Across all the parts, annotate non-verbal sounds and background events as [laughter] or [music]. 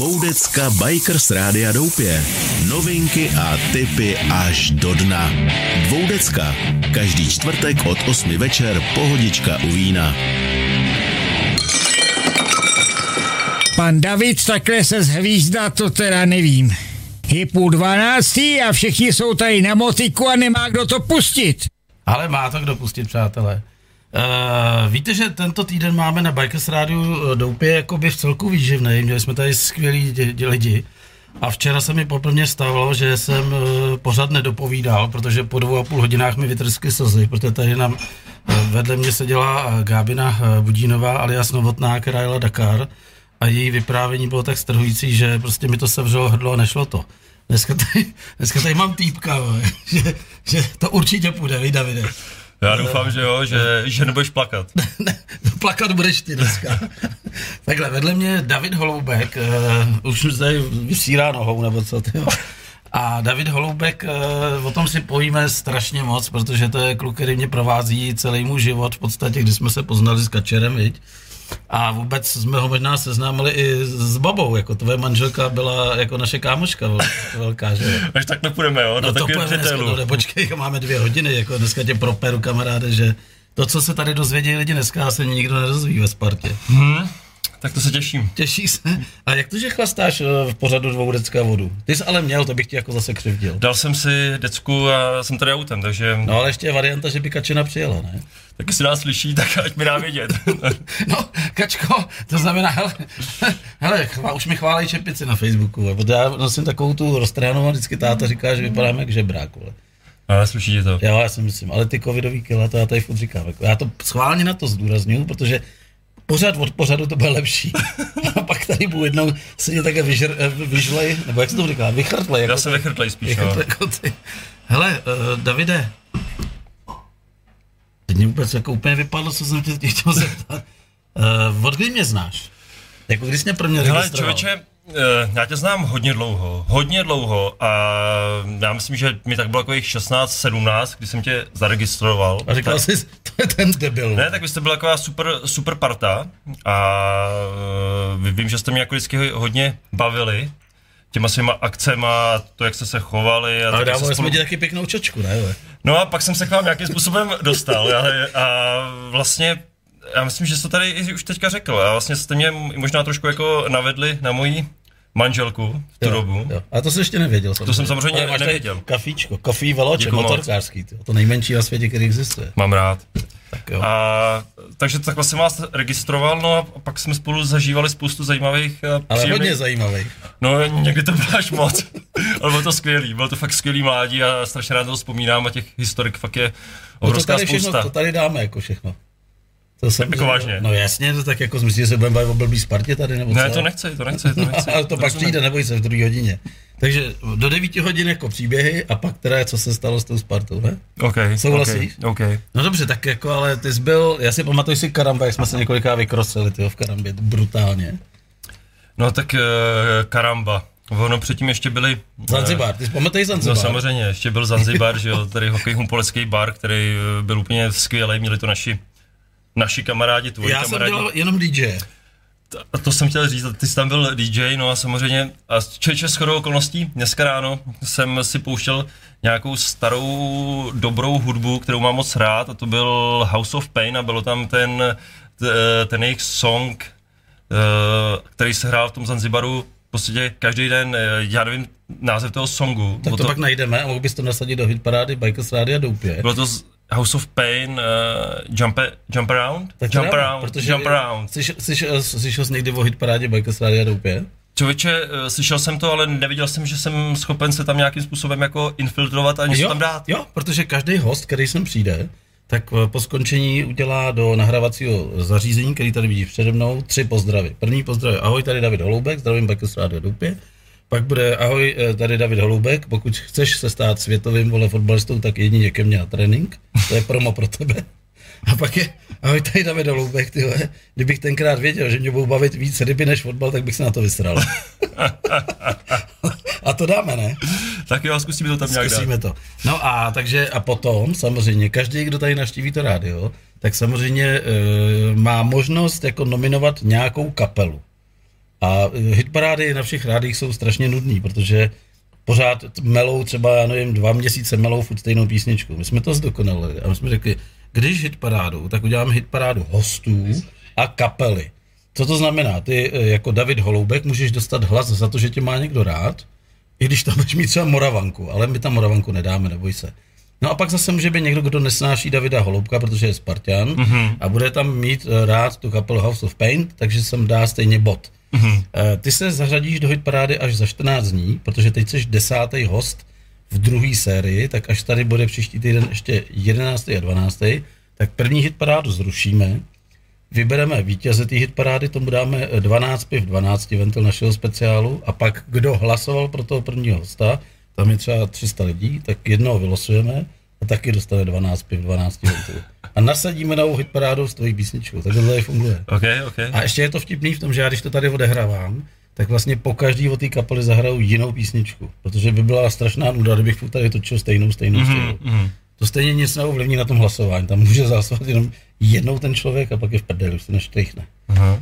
Dvoudecka Bikers Rádia Doupě. Novinky a tipy až do dna. Dvoudecka. Každý čtvrtek od 8 večer pohodička u vína. Pan David takhle se zhvízdá, to teda nevím. Je půl dvanáctý a všichni jsou tady na motiku a nemá kdo to pustit. Ale má to kdo pustit, přátelé. Uh, víte, že tento týden máme na Bikers Rádiu Doupě jakoby v celku výživný. Měli jsme tady skvělý dě, dě, lidi. A včera se mi poprvé stalo, že jsem uh, pořád nedopovídal, protože po dvou a půl hodinách mi vytrsky slzy, protože tady nám uh, vedle mě seděla uh, Gábina uh, Budínová alias Novotná, která jela Dakar a její vyprávění bylo tak strhující, že prostě mi to sevřelo hrdlo a nešlo to. Dneska tady, [laughs] dneska tady mám týpka, [laughs] že, že to určitě půjde, vy Davide. Já doufám, že jo, že, že nebudeš plakat. [laughs] ne, plakat budeš ty dneska. [laughs] Takhle, vedle mě David Holoubek, uh, už tady vysírá nohou, nebo co, ty A David Holoubek, uh, o tom si povíme strašně moc, protože to je kluk, který mě provází celý můj život, v podstatě, když jsme se poznali s Kačerem, viď? A vůbec jsme ho možná seznámili i s babou, jako tvoje manželka byla jako naše kámoška velká, že Až tak nepůjdeme, jo? No to půjdeme dneska, no, počkej, [laughs] máme dvě hodiny, jako dneska tě properu, kamaráde, že to, co se tady dozvědí lidi dneska, se nikdo nedozví ve Spartě. Hmm. Tak to se těším. Těší se. A jak to, že chlastáš v pořadu dvou decka vodu? Ty jsi ale měl, to bych ti jako zase křivdil. Dal jsem si decku a jsem tady autem, takže... No ale ještě je varianta, že by Kačena přijela, ne? Tak jestli nás slyší, tak ať mi dá vědět. [laughs] no, Kačko, to znamená, hele, hele chvál, už mi chválej čepici na Facebooku, protože já nosím takovou tu roztrhanou a vždycky táta říká, že vypadám jak žebrák, vole. Ale sluší to. Jo, já si myslím, ale ty covidový kila, to já tady furt říkám. Jako, já to schválně na to zdůraznuju, protože pořád od pořadu to bude lepší. [laughs] A pak tady budu jednou sedět také vyžr, vyžlej, nebo jak se to říká, vychrtlej. Jako Já jsem vychrtlej spíš, vychrtlej, jako ty. Hele, uh, Davide, teď mě vůbec jako úplně vypadlo, co jsem tě chtěl zeptat. Uh, od kdy mě znáš? Jako kdy jsi mě prvně Hele, člověče, já tě znám hodně dlouho, hodně dlouho a já myslím, že mi tak bylo takových 16-17, když jsem tě zaregistroval. A říkal tak, jsi, [laughs] to je ten debil. Ne, tak vy jste byla taková super, super parta a vím, že jste mě jako vždycky hodně bavili těma svýma akcema, to, jak jste se chovali. A Ale dávali spolu... jsme ti taky pěknou čočku, ne? No a pak jsem se k vám nějakým způsobem dostal a, a vlastně já myslím, že jste tady už teďka řekl a vlastně jste mě možná trošku jako navedli na moji manželku v tu jo, dobu. Jo. A to jsi ještě nevěděl. Samozřejmě. To jsem samozřejmě máš nevěděl. Kafíčko, kafí veloče, motorkářský, to, to nejmenší na světě, který existuje. Mám rád. Tak jo. A, takže takhle jsem vás registroval, no a pak jsme spolu zažívali spoustu zajímavých a Ale příjemných... hodně zajímavých. No někdy to bylo až moc, [laughs] ale bylo to skvělý, bylo to fakt skvělý mládí a strašně rád to vzpomínám a těch historik fakt je obrovská no to tady spousta. Všechno, to tady dáme jako všechno. To jsem, jako vážně. No jasně, to tak jako myslíš, že se budeme bavit o blbý Spartě tady nebo Ne, co? to nechci, to nechci, to nechci. No, [laughs] ale to pak přijde, neboj se v druhé hodině. Takže do 9 hodin jako příběhy a pak teda co se stalo s tou Spartou, ne? OK, Souhlasíš? OK, okay. No dobře, tak jako, ale ty jsi byl, já si pamatuju si Karamba, jak jsme se několikrát vykrosili, tyjo, v Karambě, brutálně. No tak uh, Karamba, Ono předtím ještě byli... Zanzibar, ty si pamatuješ Zanzibar? No samozřejmě, ještě byl Zanzibar, že jo, tady hokej humpolecký bar, který byl úplně skvělý, měli to naši naši kamarádi, tvoji Já kamarádi. jsem dělal jenom DJ. To, to jsem chtěl říct, ty jsi tam byl DJ, no a samozřejmě, a čeče s chodou okolností, dneska ráno jsem si pouštěl nějakou starou dobrou hudbu, kterou mám moc rád a to byl House of Pain a bylo tam ten, ten jejich song, který se hrál v tom Zanzibaru v podstatě každý den, já nevím název toho songu. Tak to, to pak najdeme a mohl bys to nasadit do hitparády Bikers Rádia Doupě. Bylo to z, House of Pain, uh, jump, jump Around? Tak jump rád, Around, protože Jump Around. Slyšel jsi někdy o hitparádě Bikers Rádia Doupě? Člověče, slyšel jsem to, ale neviděl jsem, že jsem schopen se tam nějakým způsobem jako infiltrovat a něco tam dát. Jo, protože každý host, který sem přijde, tak po skončení udělá do nahrávacího zařízení, který tady vidíš přede mnou, tři pozdravy. První pozdrav, ahoj, tady David Holoubek, zdravím Bikers Rádia Doupě. Pak bude, ahoj, tady David Holubek, pokud chceš se stát světovým vole fotbalistou, tak jedině ke mně na trénink, to je promo pro tebe. A pak je, ahoj, tady David Holubek, tyhle, kdybych tenkrát věděl, že mě budou bavit víc ryby než fotbal, tak bych se na to vysral. [laughs] a to dáme, ne? Tak jo, zkusíme to tam nějak Zkusíme dát. to. No a takže, a potom, samozřejmě, každý, kdo tady naštíví to rádio, tak samozřejmě e, má možnost jako nominovat nějakou kapelu. A hitparády na všech rádích jsou strašně nudný, protože pořád melou třeba, já nevím, dva měsíce melou furt stejnou písničku. My jsme to zdokonali a my jsme řekli, když hitparádu, tak uděláme hitparádu hostů a kapely. Co to znamená? Ty eh, jako David Holoubek můžeš dostat hlas za to, že tě má někdo rád, i když tam budeš mít třeba Moravanku, ale my tam Moravanku nedáme, neboj se. No a pak zase může být někdo, kdo nesnáší Davida Holoubka, protože je Spartan mm-hmm. a bude tam mít eh, rád tu kapelu House of Pain, takže sem dá stejně bod. Mm-hmm. Ty se zařadíš do hitparády až za 14 dní, protože teď jsi desátý host v druhé sérii, tak až tady bude příští týden ještě 11. a 12. tak první hitparádu zrušíme, vybereme vítěze té hitparády, tomu dáme 12 piv 12 ventil našeho speciálu a pak kdo hlasoval pro toho prvního hosta, tam je třeba 300 lidí, tak jednoho vylosujeme a taky dostane 12 piv 12 ventilů. A nasadíme novou hitparádu s tvojí písničkou, tak to tady funguje. Okay, okay. A ještě je to vtipný v tom, že já když to tady odehrávám, tak vlastně po každý od té kapely zahraju jinou písničku, protože by byla strašná nuda, kdybych tady točil stejnou, stejnou, stejnou. Mm-hmm. To stejně nic neovlivní na tom hlasování, tam může zásovat jenom jednou ten člověk a pak je v prdeli, už to neštrychne. Uh-huh.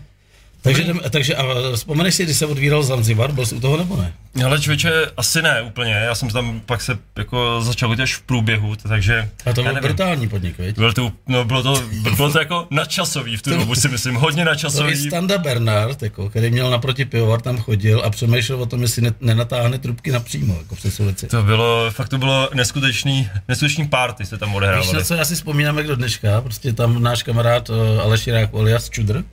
Takže, takže a vzpomeneš si, kdy se odvíral Zanzibar, byl jsi u toho nebo ne? Ale člověče, asi ne úplně, já jsem tam pak se jako začal až v průběhu, takže... A to byl brutální podnik, viď? Byl to, no bylo to, bylo to jako nadčasový v tu dobu si myslím, hodně nadčasový. To Standa Bernard, jako, který měl naproti pivovar, tam chodil a přemýšlel o tom, jestli ne, nenatáhne trubky napřímo, jako přes ulici. To bylo, fakt to bylo neskutečný, neskutečný party se tam odehrávali. Víš, co já si vzpomínám, jak do dneška, prostě tam náš kamarád uh, Aleš Jirák alias Čudr,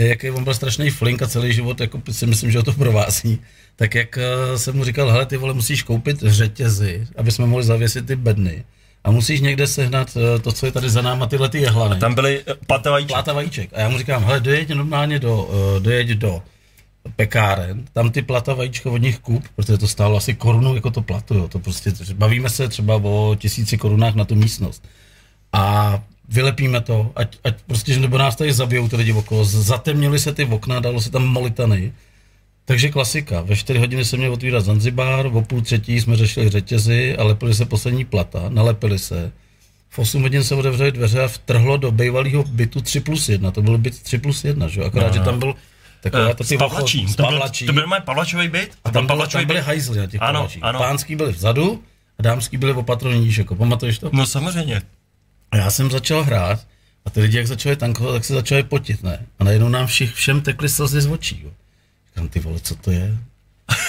jaký on byl strašný flink a celý život, jako si myslím, že ho to provází, tak jak eh, jsem mu říkal, hele, ty vole, musíš koupit řetězy, aby jsme mohli zavěsit ty bedny. A musíš někde sehnat eh, to, co je tady za náma, tyhle ty jehlany. A tam byly eh, plata vajíček. A já mu říkám, hele, dojeď normálně do, dojeď do pekáren, tam ty plata vajíčka od nich kup, protože to stálo asi korunu jako to plato, jo. To prostě, bavíme se třeba o tisíci korunách na tu místnost. A vylepíme to, ať, ať prostě, že nebo nás tady zabijou ty lidi okolo, zatemnili se ty okna, dalo se tam molitany. Takže klasika, ve 4 hodiny se měl otvírat Zanzibar, o půl třetí jsme řešili řetězy a lepili se poslední plata, nalepili se. V 8 hodin se otevřely dveře a vtrhlo do bývalého bytu 3 plus 1, to byl byt 3 plus 1, že? akorát, no. že tam byl Taková uh, to ty Pavlačí. To byl, to byl můj Pavlačový byt? A tam, byl, tam byly hajzly na těch ano, ano. Pánský byly vzadu a dámský byly opatrně níž, jako pamatuješ to? No samozřejmě. A já jsem začal hrát a ty lidi, jak začali tankovat, tak se začali potit, ne? A najednou nám všich, všem tekly slzy z očí. Jo. Říkám, ty vole, co to je? [laughs]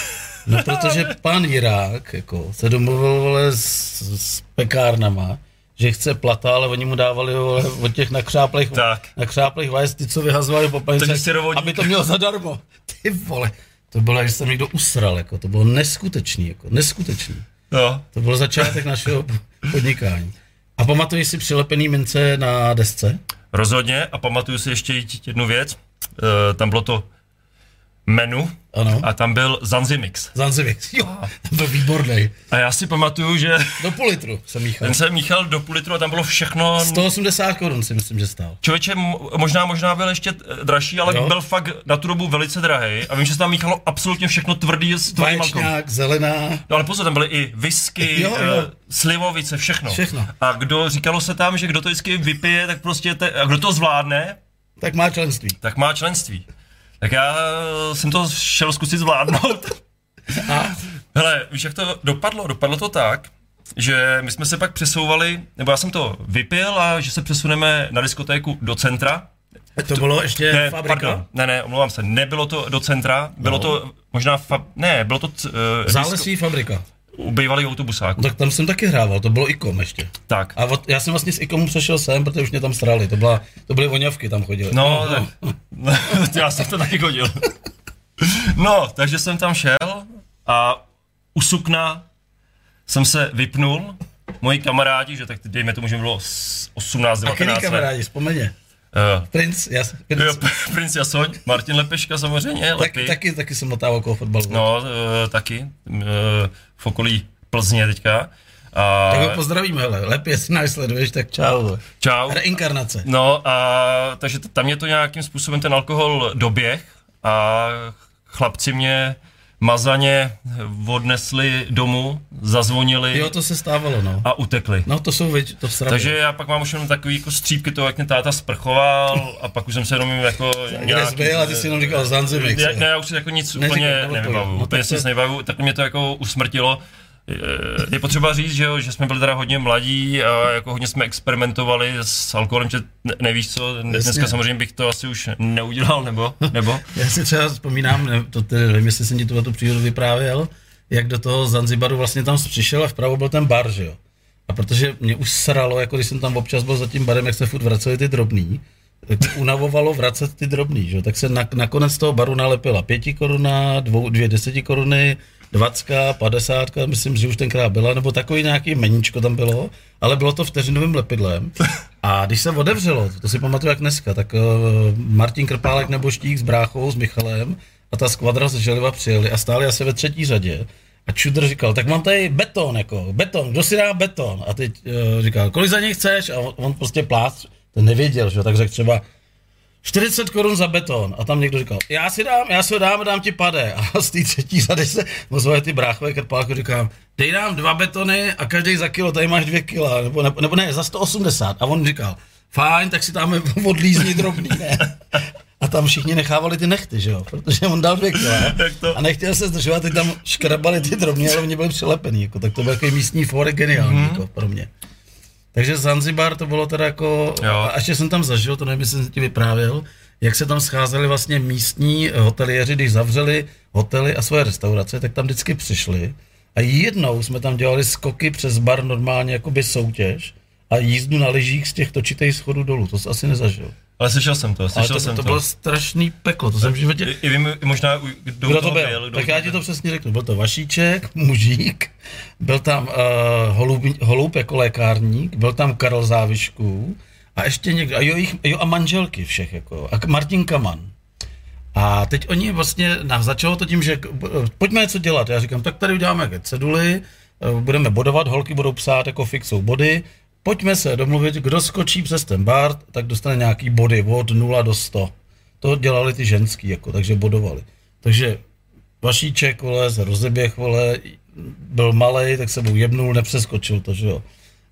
No, protože pan Jirák jako, se domluvil vole, s, s pekárnama, že chce plata, ale oni mu dávali vole, od těch nakřáplých, tak. nakřáplých vajec, ty, co vyhazovali po panice, aby to měl zadarmo. [laughs] Ty vole, to bylo, že jsem někdo usral, jako, to bylo neskutečný, jako, neskutečný. No. To byl začátek našeho podnikání. A pamatuješ si přilepený mince na desce? Rozhodně a pamatuju si ještě jednu věc. E, tam bylo to menu ano. a tam byl Zanzimix. Zanzimix, jo, to byl výborný. A já si pamatuju, že... Do půl litru jsem míchal. Ten jsem míchal do půl litru a tam bylo všechno... 180 korun si myslím, že stál. Člověče, možná, možná byl ještě eh, dražší, ale jo. byl fakt na tu dobu velice drahý a vím, že se tam míchalo absolutně všechno tvrdý s tvrdým Vaječňák, zelená. No ale pozor, tam byly i whisky, jo, jo. Uh, slivovice, všechno. Všechno. A kdo, říkalo se tam, že kdo to vždycky vypije, tak prostě, te, a kdo to zvládne, tak má členství. Tak má členství. Tak já jsem to šel zkusit zvládnout. A? Hele, víš, jak to dopadlo? Dopadlo to tak, že my jsme se pak přesouvali, nebo já jsem to vypil a že se přesuneme na diskotéku do centra. To bylo ještě ne, fabrika? Pardon, ne, ne, omlouvám se, nebylo to do centra, bylo no. to možná, fa- ne, bylo to... Uh, Zálesí disko- fabrika u bývalých autobusáků. Tak tam jsem taky hrával, to bylo IKOM ještě. Tak. A od, já jsem vlastně s IKOMu přešel sem, protože už mě tam strali, to, byla, to byly voňavky tam chodili. No, no, no. [laughs] já jsem to taky chodil. No, takže jsem tam šel a u sukna jsem se vypnul, moji kamarádi, že tak dejme tomu, že bylo 18, 19 A kamarádi, vzpomeň Uh, Prince, jas, princ. Jo, [laughs] princ Jasoň, Martin Lepeška samozřejmě, tak, taky, taky jsem motával okolo fotbalu. No, uh, taky, uh, v okolí Plzně teďka. A... Tak ho pozdravíme, hele, Lep, jestli nás sleduješ, tak čau. Čau. Reinkarnace. No a takže tam mě to nějakým způsobem ten alkohol doběh a chlapci mě mazaně odnesli domů, zazvonili Jo, to se stávalo, no. a utekli. No to jsou věč, to srabě. Takže já pak mám už jenom takový jako střípky toho, jak mě táta sprchoval a pak už jsem se jenom jako Kde jsi byl a ty jsi jenom říkal Zanzimix. Ne, ne, já už si jako nic Neříkej, úplně nevybavu, No, úplně tak si nevybavu, tak mě to jako usmrtilo. Je- Je potřeba říct, že, jo, že jsme byli teda hodně mladí a jako hodně jsme experimentovali s alkoholem, že ne- nevíš co, dneska Jasně. samozřejmě bych to asi už neudělal, nebo, [laughs] nebo? Já si třeba vzpomínám, ne, to tedy, nevím, jestli jsem ti tuhle tu příhodu vyprávěl, jak do toho Zanzibaru vlastně tam přišel a vpravo byl ten bar, že jo. A protože mě už sralo, jako když jsem tam občas byl za tím barem, jak se furt vraceli ty drobný, tak unavovalo vracet ty drobný, že jo. Tak se na, nakonec toho baru nalepila pěti koruna, dvou, dvě deseti koruny, dvacka, padesátka, myslím, že už tenkrát byla, nebo takový nějaký meníčko tam bylo, ale bylo to vteřinovým lepidlem. A když se otevřelo, to si pamatuju jak dneska, tak uh, Martin Krpálek nebo Štík s bráchou, s Michalem a ta skvadra ze Želiva přijeli a stáli asi ve třetí řadě. A Čudr říkal, tak mám tady beton, jako beton, kdo si dá beton? A teď uh, říkal, kolik za něj chceš? A on, on prostě plác, ten nevěděl, že tak řekl třeba 40 korun za beton. A tam někdo říkal, já si dám, já si ho dám, dám ti pade. [laughs] A z té třetí řady se ozvali ty bráchové krpálky, říkám, dej nám dva betony a každý za kilo, tady máš dvě kila, nebo, nebo, nebo ne, za 180. A on říkal, fajn, tak si dáme [laughs] odlízní drobný, ne? [laughs] A tam všichni nechávali ty nechty, že jo, protože on dal dvě kila to? a nechtěl se zdržovat, ty tam škrabali ty drobný, ale oni byli přilepený, jako, tak to byl takový místní fór geniální, mm-hmm. jako, pro mě. Takže Zanzibar to bylo teda jako, Jo. a ještě jsem tam zažil, to nevím, jestli jsem ti vyprávěl, jak se tam scházeli vlastně místní hoteliéři, když zavřeli hotely a svoje restaurace, tak tam vždycky přišli. A jednou jsme tam dělali skoky přes bar normálně jakoby soutěž a jízdu na lyžích z těch točitých schodů dolů. To jsi asi nezažil. Ale slyšel jsem to, slyšel to, jsem to, to. bylo strašný peklo, to jsem v životě... I, i vím možná, kdo, Kdo to byl? kdo Tak já ti to byl. přesně řeknu. Byl to Vašíček, mužík, byl tam uh, holub, holub jako lékárník, byl tam Karel Závišků a ještě někdo, a jo, jich, jo a manželky všech, jako, a Martin Kaman. A teď oni vlastně, na, začalo to tím, že pojďme něco dělat. Já říkám, tak tady uděláme ceduly, eh, budeme bodovat, holky budou psát jako fixou body, pojďme se domluvit, kdo skočí přes ten bar, tak dostane nějaký body od 0 do 100. To dělali ty ženský, jako, takže bodovali. Takže Vašíček, vole, se rozeběh, vole, byl malý, tak se mu jebnul, nepřeskočil to, že jo.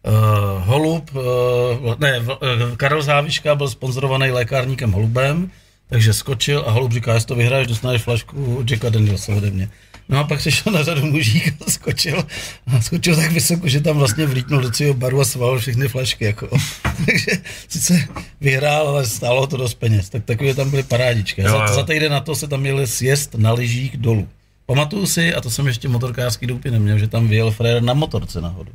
Uh, Holub, uh, ne, uh, Karel Záviška byl sponzorovaný lékárníkem Holubem, takže skočil a Holub říká, jestli to vyhraješ, dostaneš flašku Jacka Danielse ode mě. No a pak přišel na řadu mužík a [laughs] skočil, a skočil tak vysoko, že tam vlastně vlítnul do svého baru a svalil všechny flašky. Jako. [laughs] Takže sice vyhrál, ale stálo to dost peněz. Tak takové tam byly parádičky. A Jo, za, jo. za týden na to se tam měli sjezd na lyžích dolů. Pamatuju si, a to jsem ještě motorkářský doupě neměl, že tam vyjel frér na motorce nahoru.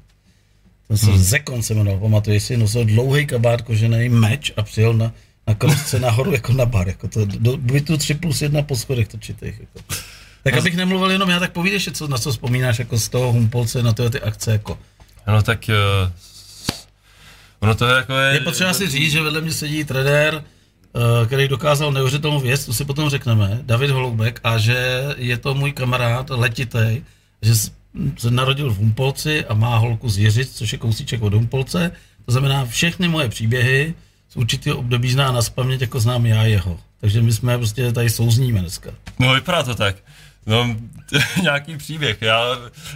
Ten se hmm. Zekon se jmenoval, pamatuji si, nosil dlouhý kabát, kožený meč a přijel na, na krosce nahoru jako na bar. Jako to, do bytu 3 plus 1 po schodech točitých. Jako. Tak abych nemluvil jenom já, tak povídej, ještě, co, na co vzpomínáš jako z toho Humpolce, na tyhle ty akce. Jako. No tak, uh, ono to je jako je... Je potřeba si říct, že vedle mě sedí trenér, eh, který dokázal neuvěřitelnou věc, to si potom řekneme, David Holoubek, a že je to můj kamarád letitej, že se narodil v Humpolci a má holku z Jiřic, což je kousíček od Humpolce. To znamená, všechny moje příběhy z určitého období zná na paměť, jako znám já jeho. Takže my jsme prostě tady souzníme dneska. No vypadá to tak. No, [laughs] nějaký příběh. Já,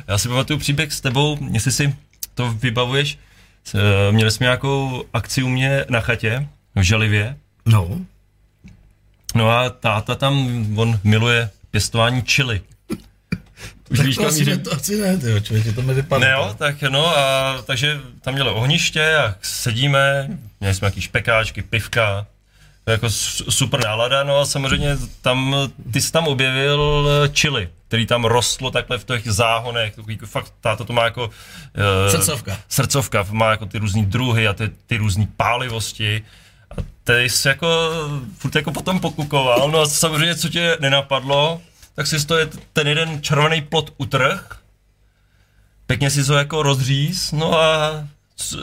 já si pamatuju příběh s tebou, jestli si to vybavuješ. Eh, Měli jsme nějakou akci u mě na chatě v Želivě. No. No a táta tam, on miluje pěstování čili. Už Tak víš, to asi, to asi ne, tyjo, člověče, to mi vypadá. Ne jo, tak no a takže tam měli ohniště a sedíme, měli jsme nějaký špekáčky, pivka, to je jako su- super nálada, no a samozřejmě tam, ty jsi tam objevil eh, chili, který tam rostlo takhle v těch záhonech, takový jako fakt, táto to má jako... eh, Srdcovka. Srdcovka, má jako ty různý druhy a ty, ty různý pálivosti. A ty jsi jako, furt jako potom pokukoval, no a samozřejmě, co tě nenapadlo, tak si to je ten jeden červený plot utrh, pěkně si to jako rozříz, no a c-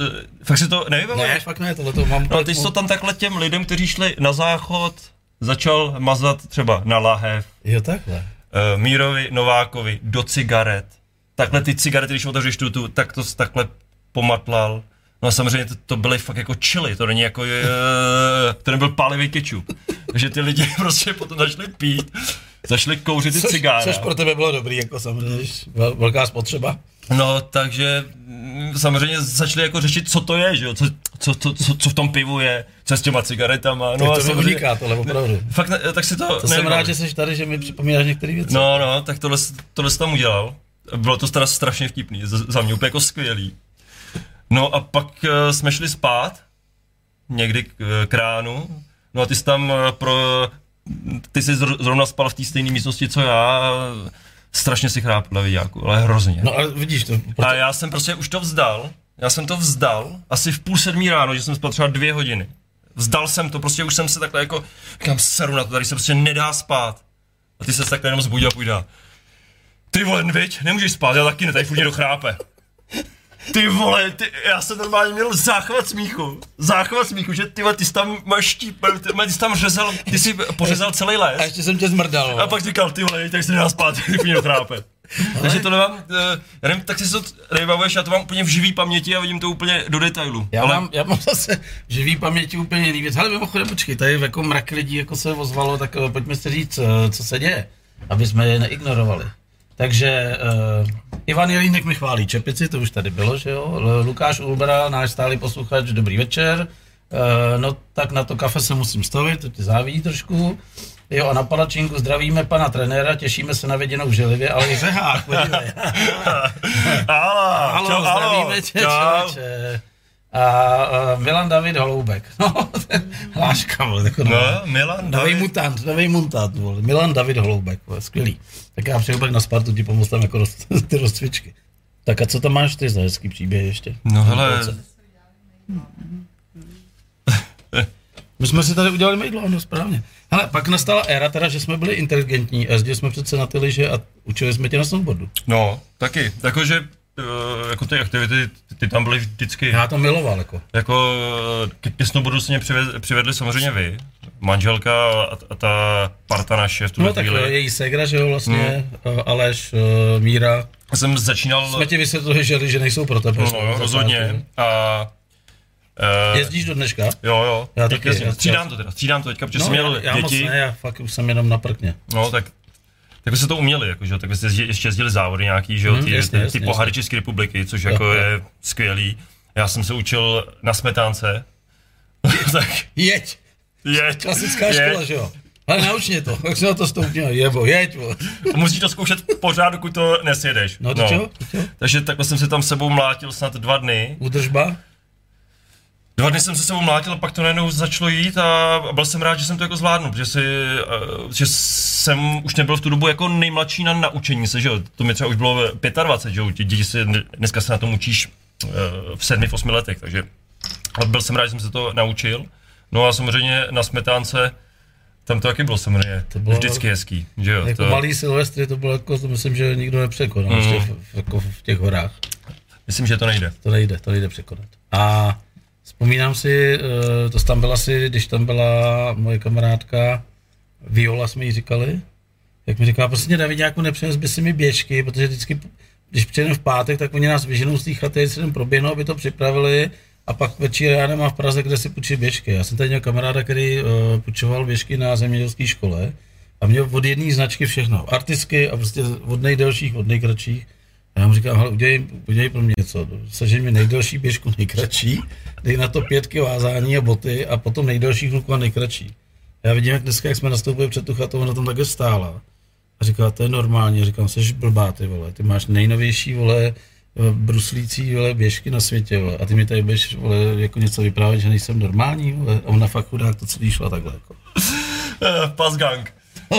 fakt si to nevybavuješ? Ne, fakt ne, tohle to mám... No jsi to tam takhle těm lidem, kteří šli na záchod, začal mazat třeba na lahev, Jo, takhle. uh, Mírovi Novákovi do cigaret. Takhle ty cigarety, když otevřeš tu, tu tak to takhle pomatlal. No a samozřejmě to, to byly fakt jako chili, to není jako, uh, to nebyl pálivý kečup. Takže ty lidi [laughs] prostě potom začali pít. začali kouřit ty Což, cigára. což pro tebe bylo dobrý, jako samozřejmě, vel- velká spotřeba. No, takže mm, samozřejmě začali jako řešit, co to je, že jo, co, co, co, co, co v tom pivu je, co je s těma cigaretama. No, a to mi uniká tohle, opravdu. Fakt, ne, tak si to, To jsem nevybavím. rád, že jsi tady, že mi připomínáš některé věci. No, no, tak tohle, tohle jsem tam udělal. Bylo to teda strašně vtipný, za mě úplně jako skvělý. No a pak uh, jsme šli spát, někdy k, eh, k ránu, no a ty jsi tam eh, pro, ty jsi zr- zrovna spal v té stejné místnosti, co já, strašně si chrápl na vidějáku, ale hrozně. No ale vidíš to, A proto, já jsem prostě už to vzdal, já jsem to vzdal asi v půl sedmí ráno, že jsem spal třeba dvě hodiny. Vzdal jsem to, prostě už jsem se takhle jako, kam seru na to, tady se prostě nedá spát. A ty se takhle jenom zbudil a půjde. Ty vole, viď, nemůžeš spát, já taky ne, tady furt někdo chrápe. Ty vole, ty, já jsem normálně měl záchvat smíchu. Záchvat smíchu, že ty vole, ty jsi tam máš štíp, ty, ty jsi tam řezal, ty jsi pořezal celý les. a ještě jsem tě zmrdal. A pak říkal, ty vole, tak se nedá spát, [laughs] ty mě chrápe. Takže to nemám, eh, nevím, tak si to nevybavuješ, já to mám úplně v živý paměti a vidím to úplně do detailu. Já, ale mám, já mám zase v živý paměti úplně jiný věc. Ale mimochodem, počkej, tady jako mrak lidí jako se ozvalo, tak eh, pojďme si říct, eh, co se děje, aby jsme je neignorovali. Takže uh, Ivan Jelínek mi chválí čepici, to už tady bylo, že jo? Lukáš Ulbera, náš stálý posluchač, dobrý večer. Uh, no tak na to kafe se musím stavit, to ti závidí trošku. Jo, a na palačinku zdravíme pana trenéra, těšíme se na viděnou v želivě, ale i řehák, podívej. [laughs] [laughs] Halo, Halo, čau, halo, zdravíme tě, čau. člověče. A, a Milan David Holoubek. No, [laughs] hláška, vole, jako No, Milan, Nový David. mutant, nový mutant, vole. Milan David Holoubek, vole, skvělý. Tak já přijdu pak na Spartu, ti pomoct tam jako roz, [laughs] ty rozcvičky. Tak a co tam máš ty za hezký příběh ještě? No hele, My jsme si tady udělali mejdlo, ano, správně. Hele, pak nastala éra teda, že jsme byli inteligentní a jezdili jsme přece na ty lyže a učili jsme tě na snowboardu. no, taky, jakože, eh, jako ty aktivity, ty, tam byly vždycky, Já to miloval, jako. jako eh, ke, ke snowboardu se mě přived, přivedli samozřejmě vy, manželka a, a ta parta naše v tuhle No tak chvíli. eh, její segra, že jo, vlastně, hmm. Aleš, eh, Míra. Já jsem začínal, Jsme ti vysvětlili, že lyže nejsou pro tebe. no, že no, rozhodně, a eh, Jezdíš do dneška? Jo, jo, Já taky, jezdím. střídám to teda, střídám to teďka, protože No, jsem měl já, já moc děti, ne, já fakt už jsem jenom na prkně. no tak tak jste to uměli, jako, že? jo, tak jste jezdili- ještě jezdili závody nějaký, že Mhm, ty, jasně, ty, jasně, ty pohary jasně. České republiky, což jako je skvělý. Já jsem se učil na smetánce, [laughs] tak Jeď! jeď, Klasická jeď. škola, že jo? Ale nauč mě to, jak se na to stoupně, jebo, jeď, vole. Musíš to zkoušet pořád, dokud to nesjedeš. No, to čo? To čo? Takže takhle jsem se tam s sebou mlátil snad dva dny. Udržba? Dva dny jsem se sebou mlátil a pak to najednou začalo jít a byl jsem rád, že jsem to jako zvládnul, protože, si, eh, že jsem už nebyl v tu dobu jako nejmladší na naučení se, že jo, to mi třeba už bylo 25, že jo, ti děti se, dneska se na tom učíš eh, v sedmi, v osmi letech, takže ale byl jsem rád, že jsem se to naučil. No a samozřejmě na smetánce, tam to taky bylo samozřejmě To bylo- vždycky hezký, že jo. Jako to, malý Silvestry, to bylo jako, to myslím, že nikdo nepřekonal mm. v, jako v těch horách. myslím, že to nejde. To nejde, to nejde překonat. A vzpomínám si, eh, to tam byla si, když tam byla moje kamarádka Viola, jsme jí říkali, jak mi říkala, prostě Davidňáku nepřines by si mi běžky, protože vždycky, když přijedeme v pátek, tak oni nás vyženou z té chaty, si jdem proběhnout, aby to připravili a pak večer já nemám v Praze, kde si půjčit běžky. Já jsem tady měl kamaráda, který uh, půjčoval běžky na zemědělské škole a měl od jedné značky všechno. Artisky a prostě od nejdelších, od nejkratších. Já mu říkám, hele, udělej, udělej pro mě něco. Sežeň mi nejdelší běžku, nejkratší, dej na to pětky vázání a boty a potom nejdelší chluku a nejkratší. Já vidím, jak dneska, jak jsme nastoupili před tu chatu, ona tam také stála. A říkala, to je normální. A říkám, jsi blbá, ty vole. Ty máš nejnovější, vole, eh, bruslící, vole, běžky na světě, vole. A ty mi tady budeš, vole, jako něco vyprávět, že nejsem normální, vole. A ona fakt chudák to celý šla takhle, jako. Eh, Pasgang.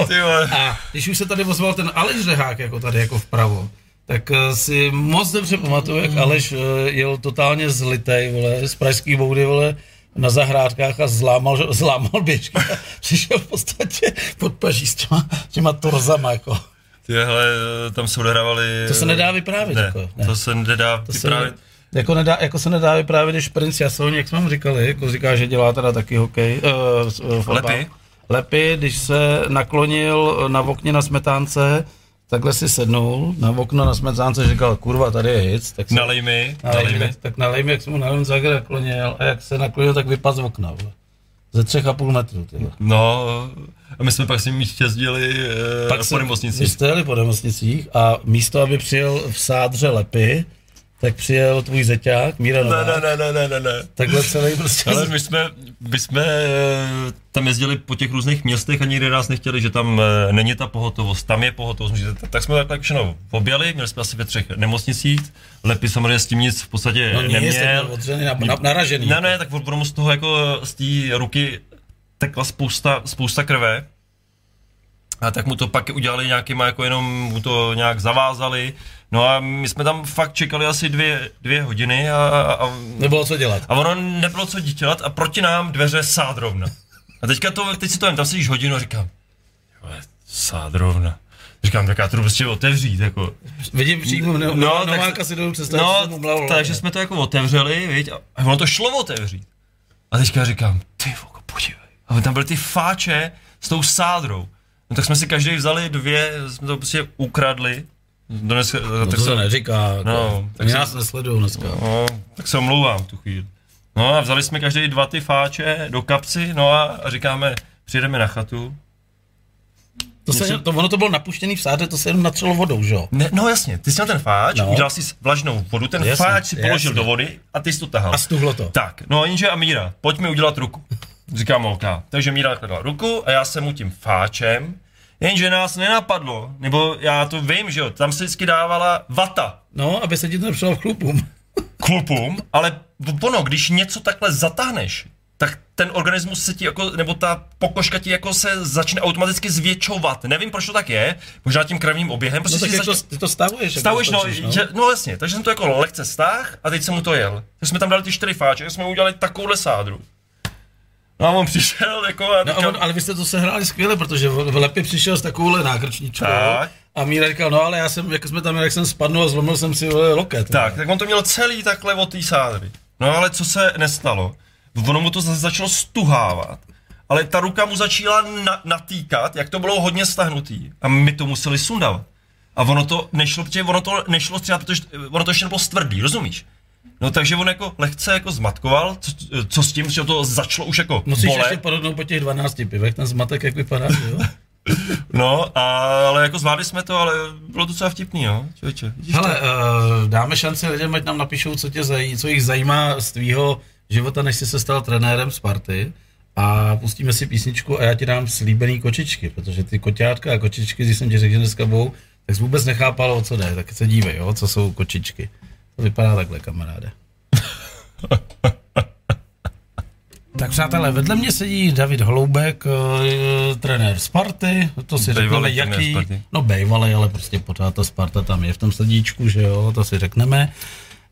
Ty vole. A když už se tady ozval ten Aleš Řehák, jako tady, jako vpravo, tak eh, si moc dobře pamatuju, jak Aleš eh, jel totálně zlitej, vole, z pražský boudy, vole, na zahrádkách a zlámal, [laughs] zlámal běžky. [laughs] Přišel v podstatě pod paží s těma, těma torzama, jako. Tyhle, tam se odehrávali... To se nedá vyprávět, Ne, jako, ne. to se nedá To se, vyprávět. jako, nedá, jako se nedá vyprávět, když princ Jasoň, jak jsme mu říkali, jako říká, že dělá teda taky hokej. Uh, uh, Lepy. Lepy, když se naklonil na okně na smetánce, takhle si sednul na okno na smetánce, říkal, kurva, tady je hic, tak se, Nalej mi, nalej, nalej mi. tak, tak nalej mi, jak jsem mu nalil, jak naklonil a jak se naklonil, tak vypadl z okna. Vole. Ze třech a půl metru. Tyhle. No, a my jsme pak s ním jezdili eh, Pak po se- nemocnici. My jste jeli po nemocnicích a místo, aby přijel v sádře lepy, tak přijel tvůj zeťák, Míra Ne, Novák. ne, ne, ne, ne, ne, ne. Takhle celý prostě. Ale my jsme, my jsme eh, tam jezdili po těch různých městech a nikdy nás nechtěli, že tam eh, není ta pohotovost, tam je pohotovost. Tak jsme takhle všechno objeli, měli jsme asi ve třech nemocnicích, Lepy samozřejmě s tím nic v podstatě no neměl. odřený, na, na, naražený. Ne, ne, tak ono z toho jako z té ruky tekla spousta, spousta krve. A tak mu to pak udělali nějakýma, jako jenom mu to nějak zavázali. No a my jsme tam fakt čekali asi dvě, dvě hodiny a, a, a Nebylo co dělat. a ono nebylo co dělat a proti nám dveře sádrovna. A teďka to, teď si to jen, tam sedíš hodinu a říkám, "Jole, sádrovna. Říkám, tak já to prostě otevřít, jako. Vidím přímo no, No, no, tak- si jdu představit, No, takže jsme to jako otevřeli, viď, a a ono to šlo otevřít. A teďka říkám, ty voko, podívej. A tam byly ty fáče s tou sádrou. No tak jsme si každý vzali dvě, jsme to prostě ukradli. Dnes, No, tak to se neříká. No, tak se- nás nesledují dneska. no, tak se omlouvám v tu chvíli. No a vzali jsme každý dva ty fáče do kapsy, no a, a říkáme, přijdeme na chatu. To, se, to, ono to bylo napuštěný v sádře, to se jenom natřelo vodou, že jo? Ne, no jasně, ty jsi měl ten fáč, No. udělal si vlažnou vodu, ten Jasně, fáč si položil jasně. do vody a ty jsi to tahal. A stuhlo to. Tak, no a jenže a Míra, pojď mi udělat ruku. Říkám OK. Takže Míra takhle dala ruku a já jsem mu tím fáčem, jenže nás nenapadlo, nebo já to vím, že jo, tam se vždycky dávala vata No, aby se ti to nepřelo chlupům. [laughs] klupům, ale ono, když něco takhle zatáhneš, tak ten organismus se ti jako, nebo ta pokožka ti jako se začne automaticky zvětšovat. Nevím, proč to tak je, možná tím krevním oběhem, No prostě tak si jak to, začne... ty to stavuješ. Stavuješ, to no, točíš, že, no jasně, takže jsem to jako lehce stáh a teď jsem mu to jel. Takže jsme tam dali ty čtyři fáče, jsme udělali takovouhle sádru. No a on přišel jako a No, on, ale vy jste to sehráli skvěle, protože v Lepě přišel s takovouhle nákrčničkou Tak. a Míra říkal, no ale já jsem, jak jsme tam, jak jsem spadnul a zlomil jsem si loket. Tak, tak on to měl celý takhle od té sádry. No ale co se nestalo? Ono mu to zase začalo stuhávat. Ale ta ruka mu začala na, natýkat, jak to bylo hodně stahnutý. A my to museli sundat. A ono to nešlo, protože ono to nešlo třeba, protože ono to ještě nebylo stvrdý, rozumíš? No takže on jako lehce jako zmatkoval, co, co s tím, že to začalo už jako Musíš bolet. ještě porodnout po těch 12 pivech, ten zmatek jak vypadá, jo? [laughs] No, a, ale jako zvládli jsme to, ale bylo docela vtipný, jo, člověče. Hele, to? uh, dáme šanci lidem, ať nám napíšou, co, tě zaj, co jich zajímá z tvýho života, než jsi se stal trenérem Sparty. A pustíme si písničku a já ti dám slíbený kočičky, protože ty koťátka a kočičky, když jsem ti řekl, že dneska budou, tak jsi vůbec nechápal, o co jde. Tak se dívej, jo, co jsou kočičky. To vypadá takhle, kamaráde. [laughs] Tak přátelé, vedle mě sedí David Holoubek, eh, trenér Sparty, to si Bejvalý řekneme, jaký, Sparty. no bejvalej, ale prostě pořád ta Sparta tam je v tom srdíčku, že jo, to si řekneme.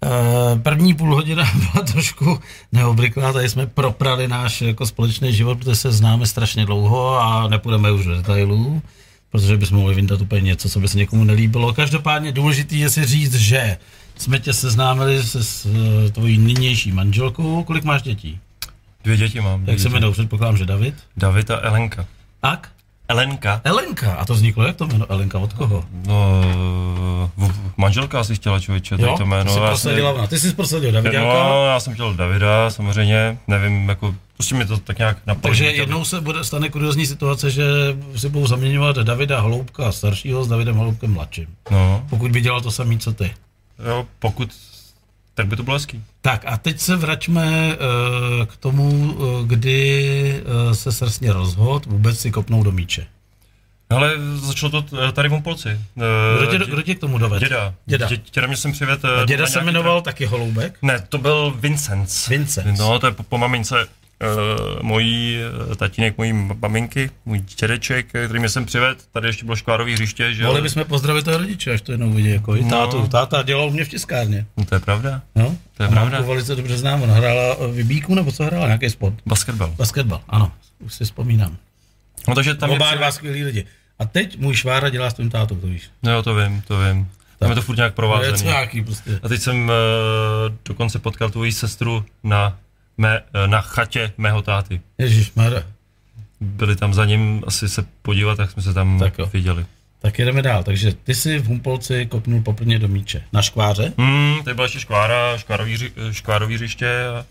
Eh, První půl hodina [laughs] byla trošku neobvyklá, tady jsme proprali náš jako společný život, protože se známe strašně dlouho a nepůjdeme už do detailů, protože bychom mohli vyndat úplně něco, co by se někomu nelíbilo. Každopádně důležitý je si říct, že jsme tě seznámili se s eh, tvojí nynější manželkou. Kolik máš dětí? Dvě děti mám. dvě Jak se děti. jmenuje? Předpokládám, že David. David a Elenka. Ak? Elenka? Elenka. A to vzniklo jak to jméno? Elenka od koho? No, manželka asi chtěla člověče, tady to jméno. ty jsi prosadila ona. Ty jsi prosadil Davidáka. No, já jsem chtěl Davida, samozřejmě, nevím, jako, prostě mi to tak nějak napadlo. Takže jednou se bude, stane kuriozní situace, že si budou zaměňovat Davida Holoubka staršího s Davidem Holoubkem mladším. No, Pokud by dělal to samý, co ty. Jo, pokud, tak by to bylo hezký. Tak a teď se vraťme uh, k tomu, uh, kdy uh, se srsně rozhod vůbec si kopnou do míče. Ale začalo to tady v Humpolci. Kdo tě, kdo tě k tomu dovedl? Děda. Děda. Dě, děda mě jsem přived. A děda se jmenoval taky Holoubek? Ne, to byl Vincenc. Vincenc. No, to je po, po mamince uh, mojí uh, tatínek mojí maminky, můj dědeček, eh, který mě jsem přived. Tady ještě bylo škvárový hřiště, že? Mohli bychom pozdravit toho rodiče, až to jednou vidí, jako i No. tátu. Táta dělal u mě v tiskárně. No, to je pravda. No? To je A pravda. Velice dobře znám, ona hrála v Bíku, nebo co hrála, nějaký sport? Basketbal. Basketbal, ano, už si vzpomínám. No, takže tam Oba je dva skvělí lidi. A teď můj švára dělá s tvým tátou, to víš. No jo, to vím, to vím. Tam je to furt nějak To nějaký prostě. A teď jsem uh, dokonce potkal tvoji sestru na, mé, eh, na chatě mého táty. Ježíš Byli tam za ním asi se podívat, tak jsme se tam Tak jo. viděli. Tak jedeme dál. Takže ty jsi v Humpolci kopnul poprvé do míče. Na škváře? Hmm, tady byla ještě škvára, škvárový, ři- škvárový hřiště a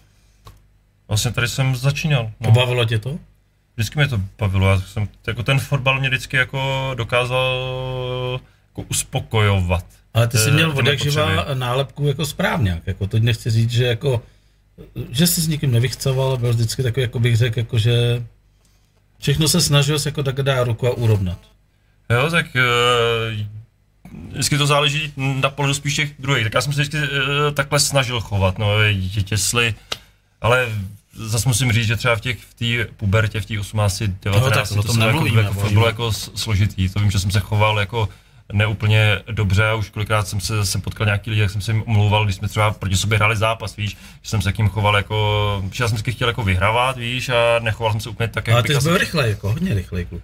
Vlastně tady jsem začínal. No. Pobavilo tě to? Vždycky mě to bavilo. Já jsem, jako ten fotbal mě vždycky jako dokázal jako uspokojovat. Ale ty jsi Eh, měl od jak potřeby. nálepku jako správně. Jako teď nechci říct, že jako že jsi s nikým nevychcoval, byl vždycky takový, jako bych řekl, jako že všechno se snažil se jako tak dá ruku a urovnat. Jo, tak uh, vždycky to záleží na pohledu spíš těch druhých. Tak já jsem se vždycky uh, takhle snažil chovat, no, je- jestli, ale zase musím říct, že třeba v těch, v té pubertě, v těch 18, 19, tak o to, tom jsem jako, nemluvíme, jako, bojíme. bylo jako složitý. To vím, že jsem se choval jako neúplně dobře a už kolikrát jsem se jsem potkal nějaký lidi, jak jsem se jim omlouval, když jsme třeba proti sobě hráli zápas, víš, že jsem se k ním choval jako, že já jsem vždycky chtěl jako vyhrávat, víš, a nechoval jsem se úplně tak, jak Ale ty jsi byl rychlej, jako hodně rychlej kluk.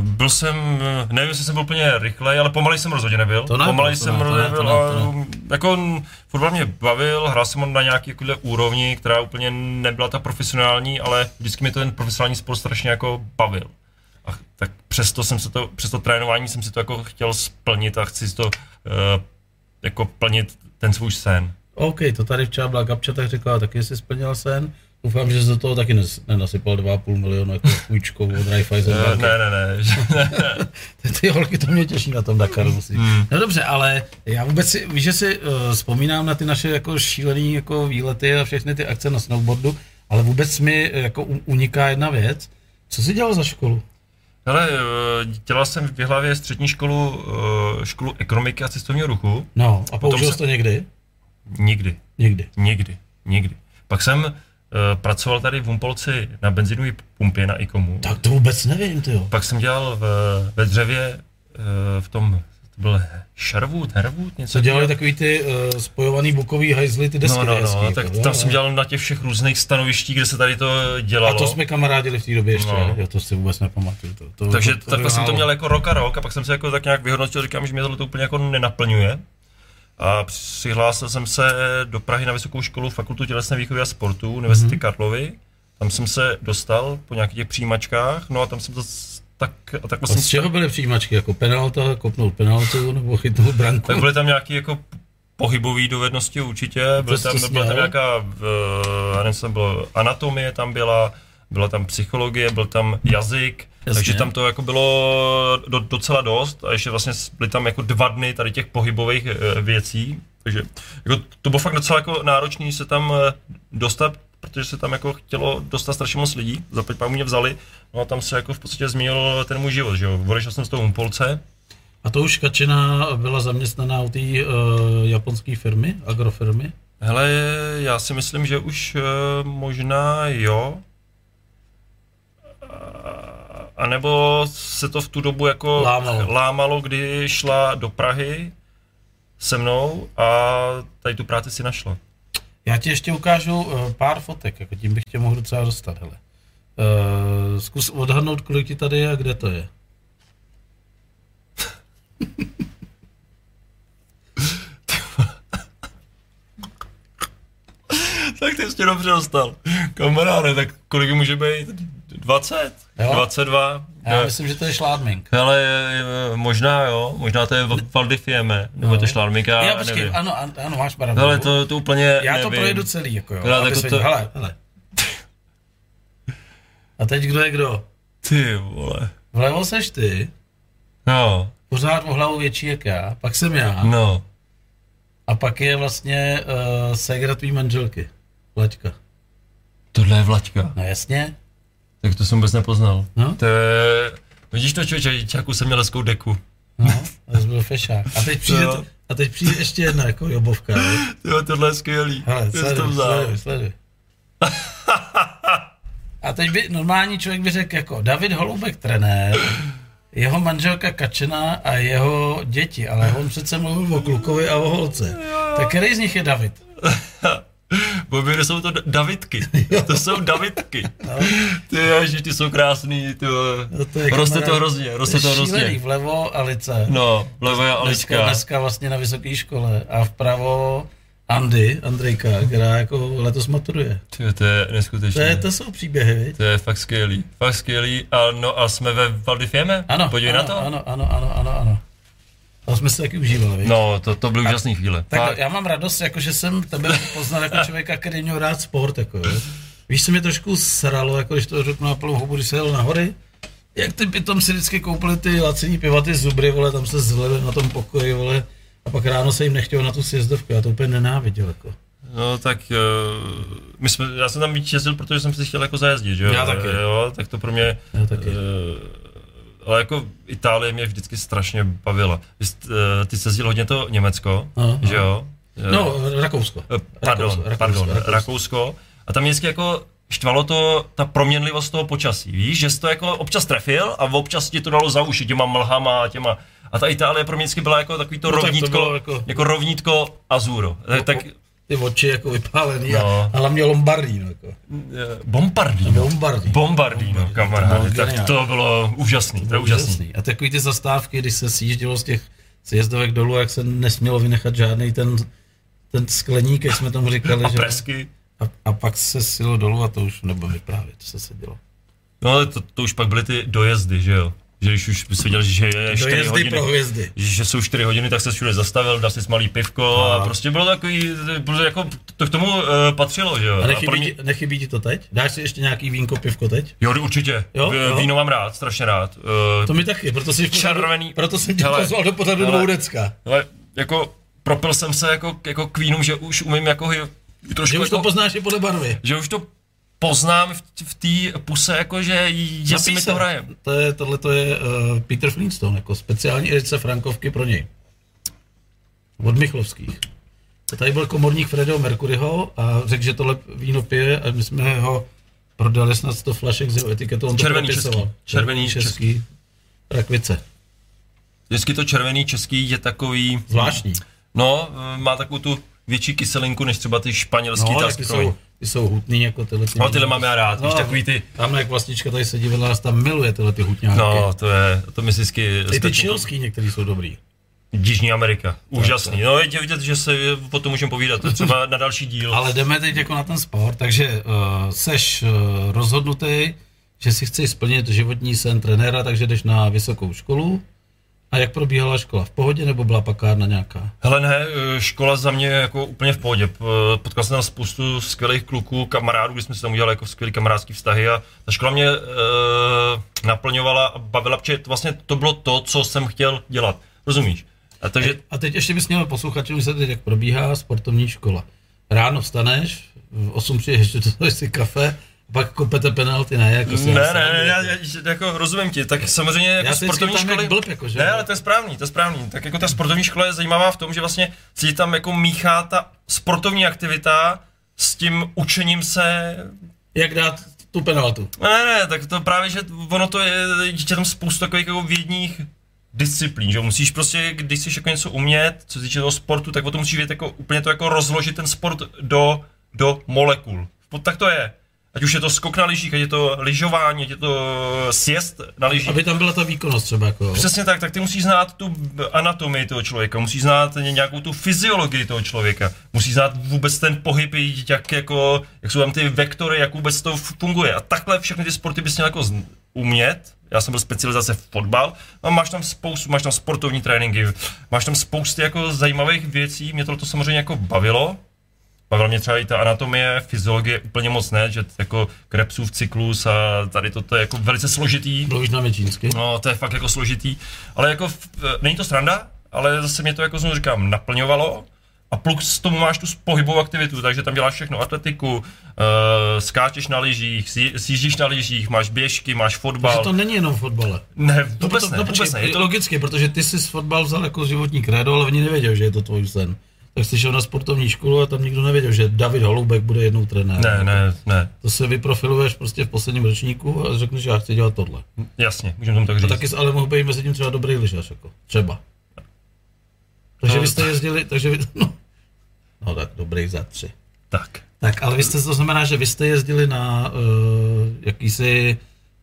byl jsem, nevím, jestli jsem byl úplně rychlej, ale pomalej jsem rozhodně nebyl. To ne, pomalej to jsem ne, to ne, rozhodně to nebyl. ne, to jako fotbal mě bavil, hrál jsem ho na nějaký takovýhle úrovni, která úplně nebyla ta profesionální, ale vždycky mi to ten profesionální sport strašně jako bavil. A tak přesto jsem se to, přes to trénování jsem si to jako chtěl splnit a chci si to uh, jako plnit ten svůj sen. OK, to tady včera byla Gabča, tak řekla, taky jsi splnil sen. Doufám, že jsi do toho taky nenasypal 2,5 milionu jako půjčkou od Raiffeisen Uh, banky. ne, ne, ne. [laughs] Ty, ty holky to mě těší na tom Dakaru. Musí. Hmm. No dobře, ale já vůbec si, víš, že si uh, vzpomínám na ty naše jako šílený jako výlety a všechny ty akce na snowboardu, ale vůbec mi eh, jako uniká jedna věc. Co jsi dělal za školu? Hele, eh, dělal jsem v Jihlavě střední školu, eh, školu ekonomiky a cestovního ruchu. No, a použil jsi to někdy? Nikdy, Nikdy. nikdy, nikdy. Pak jsem uh, pracoval tady v Humpolci na benzinové pumpě na Ikomu. Tak to vůbec nevím, ty jo. Pak jsem dělal v, ve dřevě uh, v tom, to byl Sherwood, Herwood, něco Co dělali takový ty uh, spojovaný bukový hajzly, ty desky No, no, hezký, no, jako, tak jo, tam jsem dělal na těch všech různých stanovištích, kde se tady to dělalo. A to jsme kamarádili v té době ještě, No. jo, to si vůbec nepamatuju. To, to, Takže to, to takhle jsem to měl jako rok a rok a pak jsem se jako tak nějak vyhodnotil, říkám, že mě tohle to úplně jako nenaplňuje. A přihlásil jsem se do Prahy na vysokou školu Fakultu tělesné výchovy a sportu Univerzity mm-hmm. Karlovy. Tam jsem se dostal po nějakých těch přijímačkách, no a tam jsem to tak, a tak A jsem z čeho byly přijímačky? Jako penalta, kopnout penaltu nebo chytnout branku? tak byly tam nějaké jako pohybové dovednosti určitě, byly tam, byla tam nějaká, já nevím, bylo, anatomie tam byla, byla tam psychologie, byl tam jazyk, Jasně. takže tam to jako bylo do, docela dost a ještě vlastně byly tam jako dva dny tady těch pohybových eh, věcí, takže jako to bylo fakt docela jako náročný se tam eh, dostat, protože se tam jako chtělo dostat strašně moc lidí, za pět mě vzali, no a tam se jako v podstatě změnil ten můj život, že jo, odešel jsem z toho Humpolce, A to už Kačina byla zaměstnaná u té uh, japonské firmy, agrofirmy? Hele, já si myslím, že už uh, možná jo. A nebo se to v tu dobu jako Lámalo. lámalo, kdy šla do Prahy se mnou a tady tu práci si našla. Já ti ještě ukážu uh, pár fotek, jako tím bych tě mohl docela dostat, hele. Uh, zkus odhadnout, kolik ti tady je a kde to je. [laughs] Tak ty jsi dobře dostal. Kamaráde, tak kolik může být? 20? Jo. 22? Já Ne. myslím, že to je šládmink. Hele, eh, možná jo, možná to je v- Valdifieme, nebo No. to je šlármika, Já počkej, nevím. ano, ano, máš pravdu. Hele, to, to úplně Já to nevím. projedu celý, jako jo. Aby jako to- to... Hele, hele. A teď kdo je kdo? Ty vole. Vlevo seš ty, No, pořád o hlavu větší jak já, pak jsem já, no. a pak je vlastně uh, ségra tvý manželky, Vlaďka. Tohle je Vlaďka. No jasně, Tak to jsem vůbec nepoznal. No. To je... Vidíš to člověče, čáku jsem měl hezkou deku. no, to byl fešák. A teď přijde, to, a teď přijde ještě jedna jako jobovka, jo. Jo, tohle je skvělý. Hele, sleduj, sleduj, sleduj. A teď by normální člověk by řekl jako David Holubek trenér, jeho manželka Kačena a jeho děti, ale on přece mluvil o klukovi a o holce. Tak který z nich je David? [laughs] Bobě, jsou to Davidky. to jsou Davidky. No. Ty ježiš, ty jsou krásný, ty. No to je Roste kamarád- to hrozně, roste to hrozně. vlevo Alice. No, vlevo je dneska, Alička. dneska vlastně na vysoké škole a vpravo Andy, Andrejka, která jako letos maturuje. Ty, to je To, neskutečné. je, to jsou příběhy, viď? To je fakt skvělý, fakt skvělý. A no a jsme ve Valdifieme? Ano, Podívej ano, na to. ano, ano, ano, ano, ano. To jsme si taky užívali, viď? No, to, to byly úžasné chvíle. Tak Fakt. já mám radost, jako že jsem tebe poznal jako člověka, který měl rád sport, jako, jo. Víš, co mě trošku sralo, jako když to řeknu na plnou hubu, když se jel na hory? Jak ty pitom si vždycky koupili ty lacení piva, ty zubry, vole, tam se zlili na tom pokoji, vole, a pak ráno se jim nechtělo na tu sjezdovku, já to úplně nenáviděl, jako. No tak uh, my jsme, já jsem tam víc jezdil, protože jsem si chtěl jako zajezdit, že jo? Já taky. Jo, tak to pro mě... Já taky. Uh, ale jako Itálie mě vždycky strašně bavila. Vy jste, uh, ty jsi hodně to Německo, Aha, že jo? No, Rakousko. Eh, Pardon, Rakousko, pardon, Rakousko. Rakousko. A tam mě vždycky jako štvalo to, ta proměnlivost toho počasí, víš, že jsi to jako občas trefil a občas ti to dalo za uši těma mlhama a těma, a ta Itálie pro mě vždycky byla jako takový to No tak to rovnítko, bylo jako... jako- jako rovnítko Azuro. No, tak Ty oči jako vypálený No. a, hlavně Lombardí, no, jako. Bombardino. Bombardino, Bombardino. kamaráde, To bylo tak to bylo úžasný, to je úžasný. Úžasný. A takový ty zastávky, když se sjíždělo z těch sjezdovek dolů, jak se nesmělo vynechat žádný ten, ten skleník, jak jsme tomu říkali. A že? presky. A, a, pak se silo dolů a to už nebudu vyprávět, co se dělo. No ale to, to už pak byly ty dojezdy, že jo? Že když už bys viděl, že je 4 Dojezdy hodiny, pro hvězdy. že jsou 4 hodiny, tak se všude zastavil, dal si malý pivko a, A. prostě bylo takový, prostě jako to k tomu uh, patřilo, že jo? A nechybí, mě- ti, nechybí ti to teď? Dáš si ještě nějaký vínko, pivko teď? Jo, určitě. Jo, V- jo. Víno mám rád, strašně rád. Uh, To mi taky, proto si Červený. proto jsem tě Hele, pozval do pořadu hele. Dvoudecka. ale jako propil jsem se jako, jako k vínům, že už umím jako trošku Že už to jako, poznáš i podle barvy. že už to poznám v, v té puse, jako že, si mi to hraje. To je, tohle to je uh, Peter Flintstone, jako speciální edice Frankovky pro něj. Od Michlovských. Tady byl komorník Fredo Mercuryho a řekl, že tohle víno pije a my jsme ho prodali snad 100 flašek s jeho etiketou. On Červený český. Červený český. Rakvice. Vždycky to červený český je takový, Zvláštní. no, má takovou tu větší kyselinku, než třeba ty španělský No, tak ty jsou, ty jsou hutný jako tyhle. Ty No, tyhle mám já rád, No, víš, takový ty, Tamhle jak vlastička tady sedí vedle nás, tam miluje tyhle ty hutňáky. no, to je, to mi vždycky... I ty čilský některý jsou dobrý. Jižní Amerika, úžasný. No, je vidět, že se o tom můžeme povídat, třeba na další díl. [laughs] Ale jdeme teď jako na ten sport, takže uh, seš uh, rozhodnutý, že si chceš splnit životní sen trenéra, takže jdeš na vysokou školu. A jak probíhala škola? V pohodě nebo byla pakárna nějaká? Hele ne, eh, škola za mě jako úplně v pohodě. P- Potkal jsem tam spoustu skvělých kluků, kamarádů, kdy jsme si tam udělali jako skvělý kamarádský vztahy a ta škola mě e, naplňovala a bavila, protože to vlastně to bylo to, co jsem chtěl dělat. Rozumíš? A takže A teď ještě bys měl posluchačům se teď, jak probíhá sportovní škola. Ráno vstaneš, v 8 přijdeš, to [laughs] si kafe, pak kopete penalty, ne? Jako si Ne, ne, ne, já, jako- já, jako rozumím ti, tak samozřejmě jako Já sportovní školy... blb, jako, že? Ne, ale to je správný, to je správný. Tak jako ta sportovní škola je zajímavá v tom, že vlastně se ti tam jako míchá ta sportovní aktivita s tím učením se Jak dát tu penaltu? Ne, ne, tak to právě, že ono to je, je tam spoustu takových jako vědních disciplín, že musíš prostě, když chceš jako něco umět, co se týče toho sportu, tak o tom musíš vědět jako úplně to jako rozložit ten sport do, do molekul. Tak to je. Ať už je to skok na lyžích, ať je to lyžování, ať je to sjezd na lyžích. Aby tam byla ta výkonnost třeba, jako. Přesně tak, tak ty musíš znát tu anatomii toho člověka, musíš znát nějakou tu fyziologii toho člověka, musíš znát vůbec ten pohyb, jak, jako, jak jsou tam ty vektory, jak vůbec to funguje. A takhle všechny ty sporty bys měl jako umět. Já jsem byl specializace v fotbal, a máš tam spoustu, máš tam sportovní tréninky, máš tam spousty jako zajímavých věcí, mě to, to samozřejmě jako bavilo, Bavila mě třeba i ta anatomie, fyziologie úplně moc ne, že jako Krebsův cyklus a tady toto je jako velice složitý. Mluvíš na čínsky? No, to je fakt jako složitý, ale jako není to sranda, ale zase mě to jako znovu říkám naplňovalo a plus tomu máš tu pohybovou aktivitu, takže tam děláš všechno, atletiku, uh, skáčeš na lyžích, sjí- sjíždíš na lyžích, máš běžky, máš Takže fotbal. to není jenom v fotbale. Ne, No, vůbec proto- ne, no, vůbec ne. Je to, Logicky, protože ty jsi fotbal vzal jako životní krédo, ale oni nevěděl, že je to tvůj sen. Tak jsi šel na sportovní školu a tam nikdo nevěděl, že David Holoubek bude jednou trenér. ne, ne, ne, To se vyprofiluješ prostě v posledním ročníku a řekneš, že já chci dělat tohle. jasně, můžeme tomu tak A říct. taky jsi ale mohl být mezi tím třeba dobrý lyžař, jako. Třeba. Takže No, vy jste jezdili, takže vy, [laughs] no, no tak dobrý za tři. Tak. Tak, ale vy jste, to znamená, že vy jste jezdili na uh, jakýsi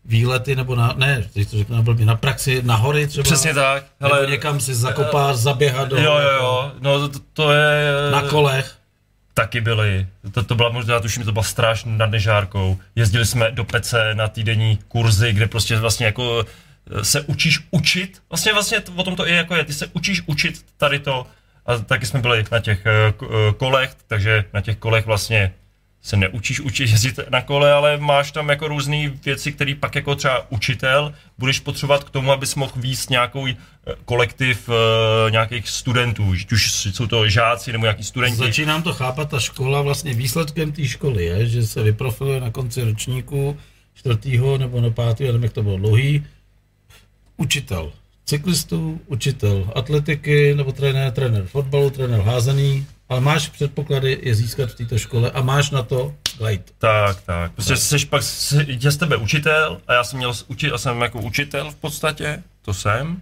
výlety, nebo na, ne, teď to řeknu na blbě, na praxi, na hory třeba? Přesně tak. Nebo Hele, někam si zakopáš, zaběhat do... jo, jo, jo, no to, to je... Na kolech. Taky byli. To, to byla možná, tuším, to byla stráž nad Nežárkou. Jezdili jsme do Pece na týdenní kurzy, kde prostě vlastně jako eh, se učíš učit. Vlastně vlastně to- o tom to i jako je. Ty se učíš učit tady to. A taky jsme byli na těch eh, eh, kolech, takže na těch kolech vlastně se neučíš učit jezdit na kole, ale máš tam jako různé věci, které pak jako třeba učitel budeš potřebovat k tomu, abys mohl víc nějakou eh, kolektiv uh, nějakých studentů, už jsou to žáci nebo nějaký studenti. Začínám to chápat, ta škola vlastně výsledkem té školy je, že se vyprofiluje na konci ročníku čtvrtýho nebo na pátého, nevím, jak to bylo dlouhý, učitel cyklistů, učitel atletiky nebo trenér, trenér fotbalu, trenér házený, ale máš předpoklady je získat v této škole a máš na to guide. Tak, tak. Prostě jsi pak, je z tebe učitel a já jsem měl učit, a jsem jako učitel v podstatě, to jsem,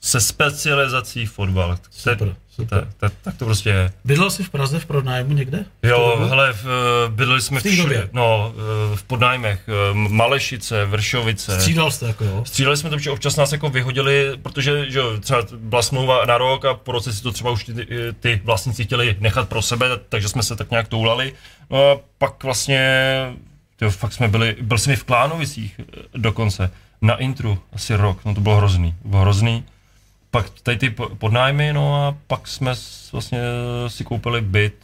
se specializací fotbal. Super. Super. Tak, tak to prostě je. Bydlel jsi v Praze v pronájmu někde? Jo, hele, v, bydleli jsme v, v době. no, v podnájmech, Malešice, Vršovice. Střídal jste jako jo? Střídali jsme to, že občas nás jako vyhodili, protože že třeba byla smlouva na rok a po roce si to třeba už ty, ty vlastníci chtěli nechat pro sebe, takže jsme se tak nějak toulali. No a pak vlastně, tyjo, fakt jsme byli, byl jsem i v Klánovicích dokonce, na intru asi rok, no to bylo hrozný, bylo hrozný pak tady ty podnájmy, no a pak jsme vlastně si koupili byt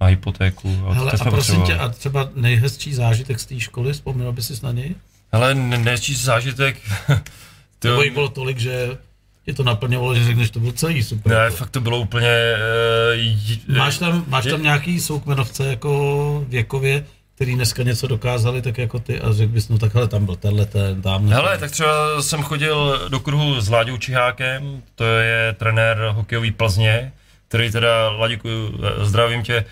na hypotéku. A, Hele, a prosím tě, a třeba nejhezčí zážitek z té školy, vzpomněl by si na něj? Hele, nejhezčí zážitek... [laughs] to... Nebo jich bylo tolik, že je to naplňovalo, že řekneš, to bylo celý super. Ne, fakt to bylo úplně... Uh, máš tam, máš tam nějaký soukmenovce jako věkově, který dneska něco dokázali, tak jako ty a řekl bys, no takhle tam byl tenhle ten, tam. Hele, tak třeba jsem chodil do kruhu s Láďou Čihákem, to je trenér hokejový Plzně, který teda, Láďku, zdravím tě, eh,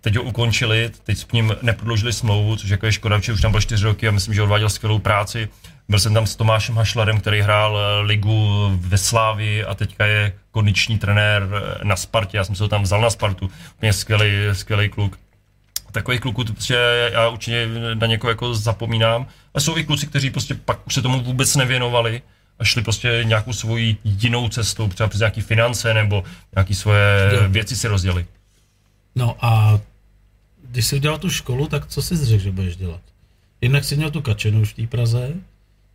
teď ho ukončili, teď s ním neprodloužili smlouvu, což jako je škoda, že už tam byl čtyři roky a myslím, že odváděl skvělou práci. Byl jsem tam s Tomášem Hašlarem, který hrál eh, ligu ve Slávi a teďka je kondiční trenér eh, na Spartě. Já jsem se ho tam vzal na Spartu. Úplně skvělý, skvělý kluk takových kluků to prostě já určitě na někoho jako zapomínám. A jsou i kluci, kteří prostě pak už se tomu vůbec nevěnovali a šli prostě nějakou svoji jinou cestou, třeba přes nějaké finance nebo nějaké svoje věci si rozdělili. No a když jsi udělal tu školu, tak co jsi řekl, že budeš dělat? Jednak jsi měl tu kačenu už v té Praze.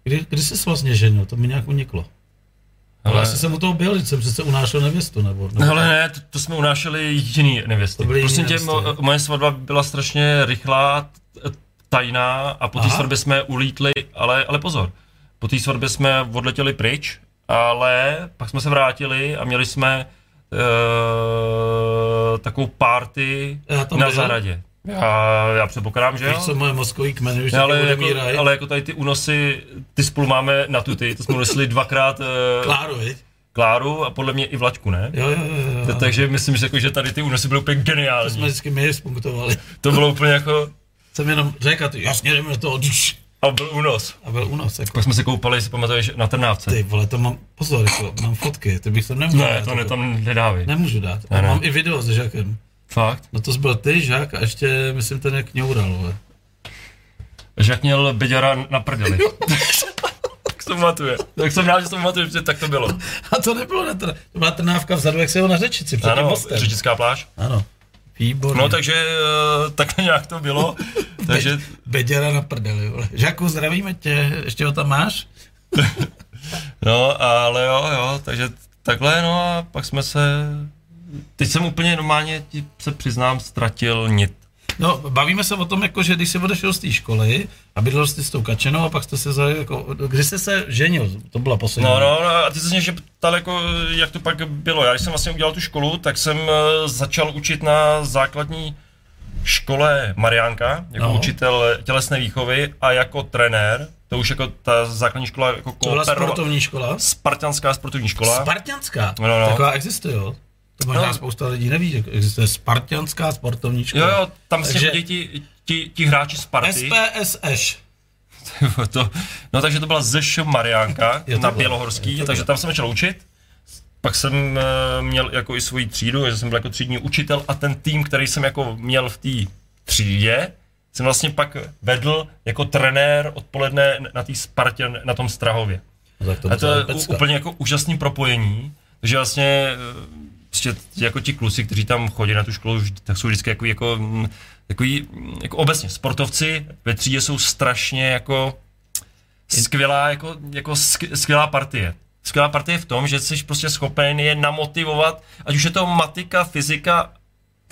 Kdy, kdy jsi vlastně ženil? To mi nějak uniklo. Ale asi jsem u toho byl, jsem přece unášel nevěstu, nebo? nebo ale ne, to, to, jsme unášeli jiný nevěsty. Prostě tě, mo, moje svatba byla strašně rychlá, tajná a po té svatbě jsme ulítli, ale, ale pozor, po té svatbě jsme odletěli pryč, ale pak jsme se vrátili a měli jsme uh, takovou party na zahradě. Já, já předpokládám, že jo. co moje mozkový kmen už ale, jako, ale jako tady ty únosy, ty spolu máme na tuty, to jsme unesli dvakrát. Uh, Kláru, viď? Kláru a podle mě i Vlačku, ne? Jo, jo, jo. jo. Takže myslím, že, jako, že tady ty únosy byly úplně geniální. To jsme vždycky my spunktovali. To bylo úplně jako... Jsem jenom řekl, ty jasně jdeme do toho, a byl únos. A byl únos. Jako. Pak jsme se koupali, si pamatuješ, na Trnávce. Ty vole, to mám, pozor, jako, mám fotky, ty bych to nemohl Ne, to ne, tam nedávej. Nemůžu dát. Ne, ne. mám i video s Žakem. Fakt? No to byl ty, Žák, a ještě, myslím, ten jak ňoural, vole. Žák měl Beďara na prdeli. [laughs] tak to pamatuje. Tak jsem rád, že to pamatuje, že tak to bylo. A to nebylo na to byla trnávka vzadu, jak se ho na řečici, před ano, řečická pláž. Ano. Výborně. No takže uh, takhle nějak to bylo. [laughs] takže... Be- Beďara na prdeli, vole. Žáku, zdravíme tě, ještě ho tam máš? [laughs] no, ale jo, jo, takže takhle, no a pak jsme se teď jsem úplně normálně, ti se přiznám, ztratil nit. No, bavíme se o tom, jako, že když jsi odešel z té školy a bydlel jsi s tou kačenou a pak jste se za, jako, kdy jste se ženil, to byla poslední. No, no, no a ty se mě ptal, jako, jak to pak bylo. Já když jsem vlastně udělal tu školu, tak jsem uh, začal učit na základní škole Mariánka, jako no. učitel tělesné výchovy a jako trenér, to už jako ta základní škola jako To byla sportovní škola? Spartianská sportovní škola. Spartianská? No, no. Taková existuje, jo? To možná no. spousta lidí neví, že existuje Spartianská sportovní škola. Jo, jo, tam si chodí ti, ti, ti hráči Sparty. SPSŠ. [laughs] to, no takže to byla ZŠ Mariánka [laughs] na Bělohorský, takže tam jsem začal učit. Pak jsem uh, měl jako i svoji třídu, že jsem byl jako třídní učitel a ten tým, který jsem jako měl v té třídě, jsem vlastně pak vedl jako trenér odpoledne na té Spartě na tom Strahově. No, to a to je úplně jako úžasný propojení, takže vlastně eh, prostě jako ti kluci, kteří tam chodí na tu školu, tak jsou vždycky jako, jako, jako, jako obecně sportovci ve třídě jsou strašně jako skvělá, jako, jako skvělá partie. Skvělá partie v tom, že jsi prostě schopen je namotivovat, ať už je to matika, fyzika,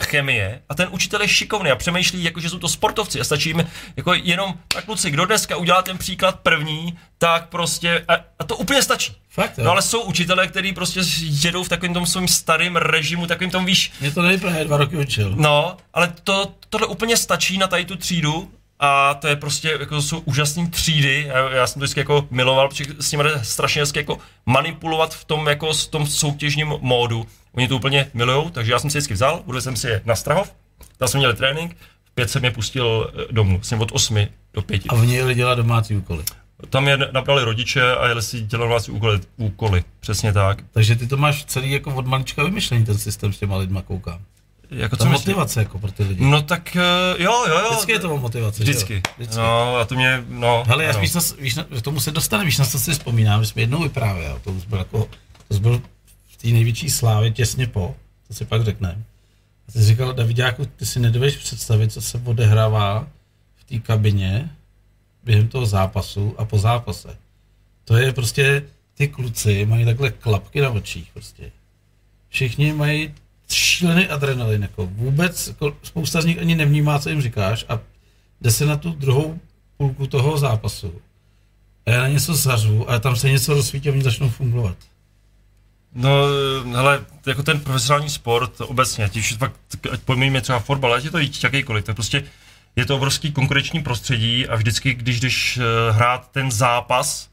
chemie a ten učitel je šikovný a přemýšlí, jako že jsou to sportovci a stačí jim jako jenom, tak kluci, kdo dneska udělá ten příklad první, tak prostě, a, a to úplně stačí. Fakt? No ale jsou učitelé, kteří prostě jedou v takovém tom svém starém režimu, takovým tom víš, Mě to nejprve dva roky učil. No, ale to, tohle úplně stačí na tady tu třídu a to je prostě, jako to jsou úžasné třídy, já, já jsem to vždycky jako miloval, protože s nimi strašně hezky jako manipulovat v tom jako s tom soutěžním módu. Oni to úplně milujou, takže já jsem si vždycky vzal, udal jsem si je na Strahov, tam jsme měli trénink, v pět jsem je pustil eh, domů, jsem od 8 do 5. A oni jeli dělat domácí úkoly. Tam je nabrali rodiče a jeli si dělat domácí úkoly, úkoly, přesně tak. Takže ty to máš celý jako od malička vymyšlený, ten systém s těma lidma koukám. Jako Ta co myslíš? motivace jako pro ty lidi. No tak eh, jo, jo, jo. Vždycky je to o motivaci. že jo? Vždycky. Vždycky. No a to mě, no. Hele, já ano. víš, na, víš, na, k tomu se dostane, víš, na co si vzpomínám, že jsme jednou vyprávěl, to byl jako, to byl té největší slávě těsně po, to si pak řekneme. A ty jsi říkal, Davidáku, ty si nedovedeš představit, co se odehrává v té kabině během toho zápasu a po zápase. To je prostě, ty kluci mají takhle klapky na očích prostě. Všichni mají šílený adrenalin, jako vůbec, jako spousta z nich ani nevnímá, co jim říkáš a jde se na tu druhou půlku toho zápasu. A já na něco zařvu a tam se něco rozsvítí a oni začnou fungovat. No, hele, jako ten profesionální sport obecně, ať fakt, ať pojmenujeme třeba fotbal, ať je to jakýkoliv, tak prostě je to obrovský konkurenční prostředí a vždycky, když jdeš eh, hrát ten zápas,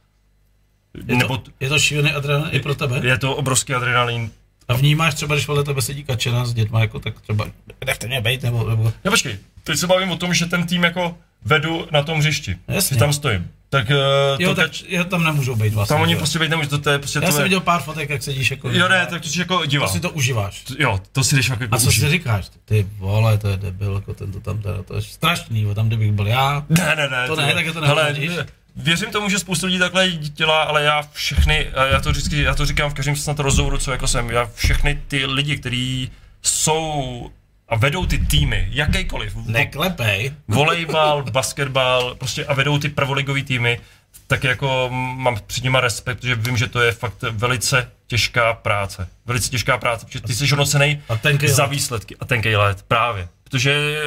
Je, nebo to, je to šílený adrenalin i pro tebe? je to obrovský adrenalin. A vnímáš třeba, když vedle tebe sedí kačena s dětma, jako tak třeba nechte mě bejt, nebo, nebo No počkej, teď se bavím o tom, že ten tým jako vedu na tom hřišti, Jasně. že tam stojím. Tak, eh, jo, to, tak jo, tam nemůžou být vlastně. tam oni jo. prostě být nemůžu, to, to je prostě Já to jsem je, viděl pár fotek, jak sedíš jako... Jo ne, tak to si jako to divá. si to užíváš. Jo, to si jdeš jako A co užít. si říkáš? Ty vole, to je debil, jako ten to tam teda, to je strašný, jo, tam kdybych byl já. Ne, ne, ne. To ne, tak je to nehodíš. Věřím tomu, že spoustu lidí takhle dělá, ale já všechny, já to vždycky, já to říkám v každém snad rozhovoru, co jako jsem, já všechny ty lidi, kteří jsou a vedou ty týmy, jakýkoliv, Neklepej. volejbal, basketbal, prostě a vedou ty prvoligové týmy, tak jako mám před nima respekt, protože vím, že to je fakt velice těžká práce. Velice těžká práce, protože ty jsi hodnocený za výsledky. A tenkej let, právě. Protože,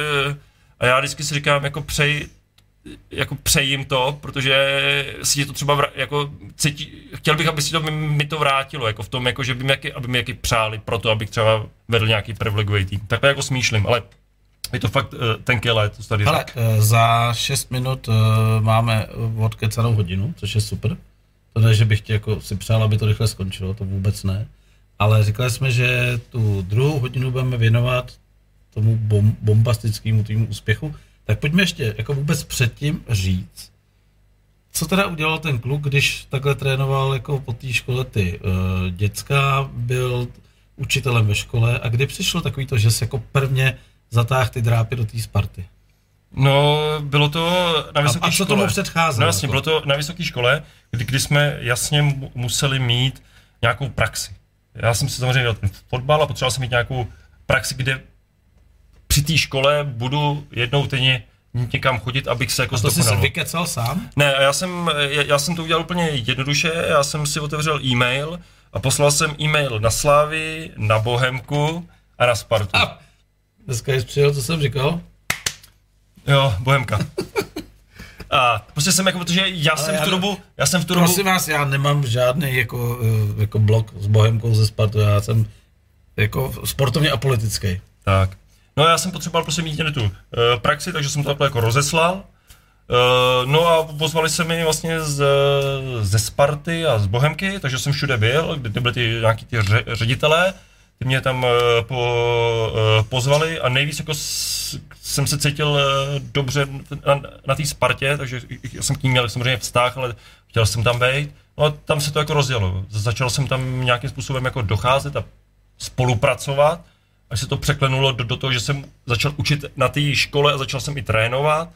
a já vždycky si říkám, jako přej, jako přejím to, protože si ti to třeba vra, jako cítí, chtěl bych, aby si to mi, mi to vrátilo, jako v tom, jako, že by mi jaký, aby mi jaký přáli pro to, abych třeba vedl nějaký privilegovaný tým. Takhle jako smýšlím, ale je to fakt uh, tenký let, to tady tak. eh, za 6 minut eh, máme odkecanou hodinu, což je super. To ne, že bych tě jako si přál, aby to rychle skončilo, to vůbec ne. Ale říkali jsme, že tu druhou hodinu budeme věnovat tomu bom, bombastickému týmu úspěchu. Tak pojďme ještě jako vůbec předtím říct, co teda udělal ten kluk, když takhle trénoval jako po té škole ty uh, děcka, byl učitelem ve škole a kdy přišlo takový to, že se jako prvně zatáhl ty drápy do té Sparty? No, bylo to na vysoké a co škole. tomu předcházelo? No jasně, jako? bylo to na vysoké škole, kdy, kdy jsme jasně mu- museli mít nějakou praxi. Já jsem si samozřejmě ten fotbal a potřeboval jsem mít nějakou praxi, kde při té škole budu jednou týdně někam chodit, abych se jako A to jsi se vykecal sám? Ne, já jsem, já, já jsem to udělal úplně jednoduše, já jsem si otevřel e-mail a poslal jsem e-mail na Slávy, na Bohemku a na Spartu. A dneska jsi přijel, co jsem říkal? Jo, Bohemka. A prostě jsem jako, protože já jsem v já tu to- dobu, já jsem v tu dobu, Prosím vás, já nemám žádný jako, eh, jako blok s Bohemkou ze Spartu, já jsem jako sportovně apolitický. tak. No já jsem potřeboval prostě mít tu uh, praxi, takže jsem to takhle jako rozeslal. Uh, no a pozvali se mi vlastně z, ze Sparty a z Bohemky, takže jsem všude byl, kde, byly ty nějaký ty ře, ředitelé, ty mě tam uh, po, pozvali a nejvíc jako jsem se cítil dobře na, na té Spartě, takže jsem k ní měl samozřejmě vztah, ale chtěl jsem tam být. No a tam se to jako rozjelo. Začal jsem tam nějakým způsobem jako docházet a spolupracovat, až se to překlenulo do, do toho, že jsem začal učit na té škole a začal jsem i trénovat.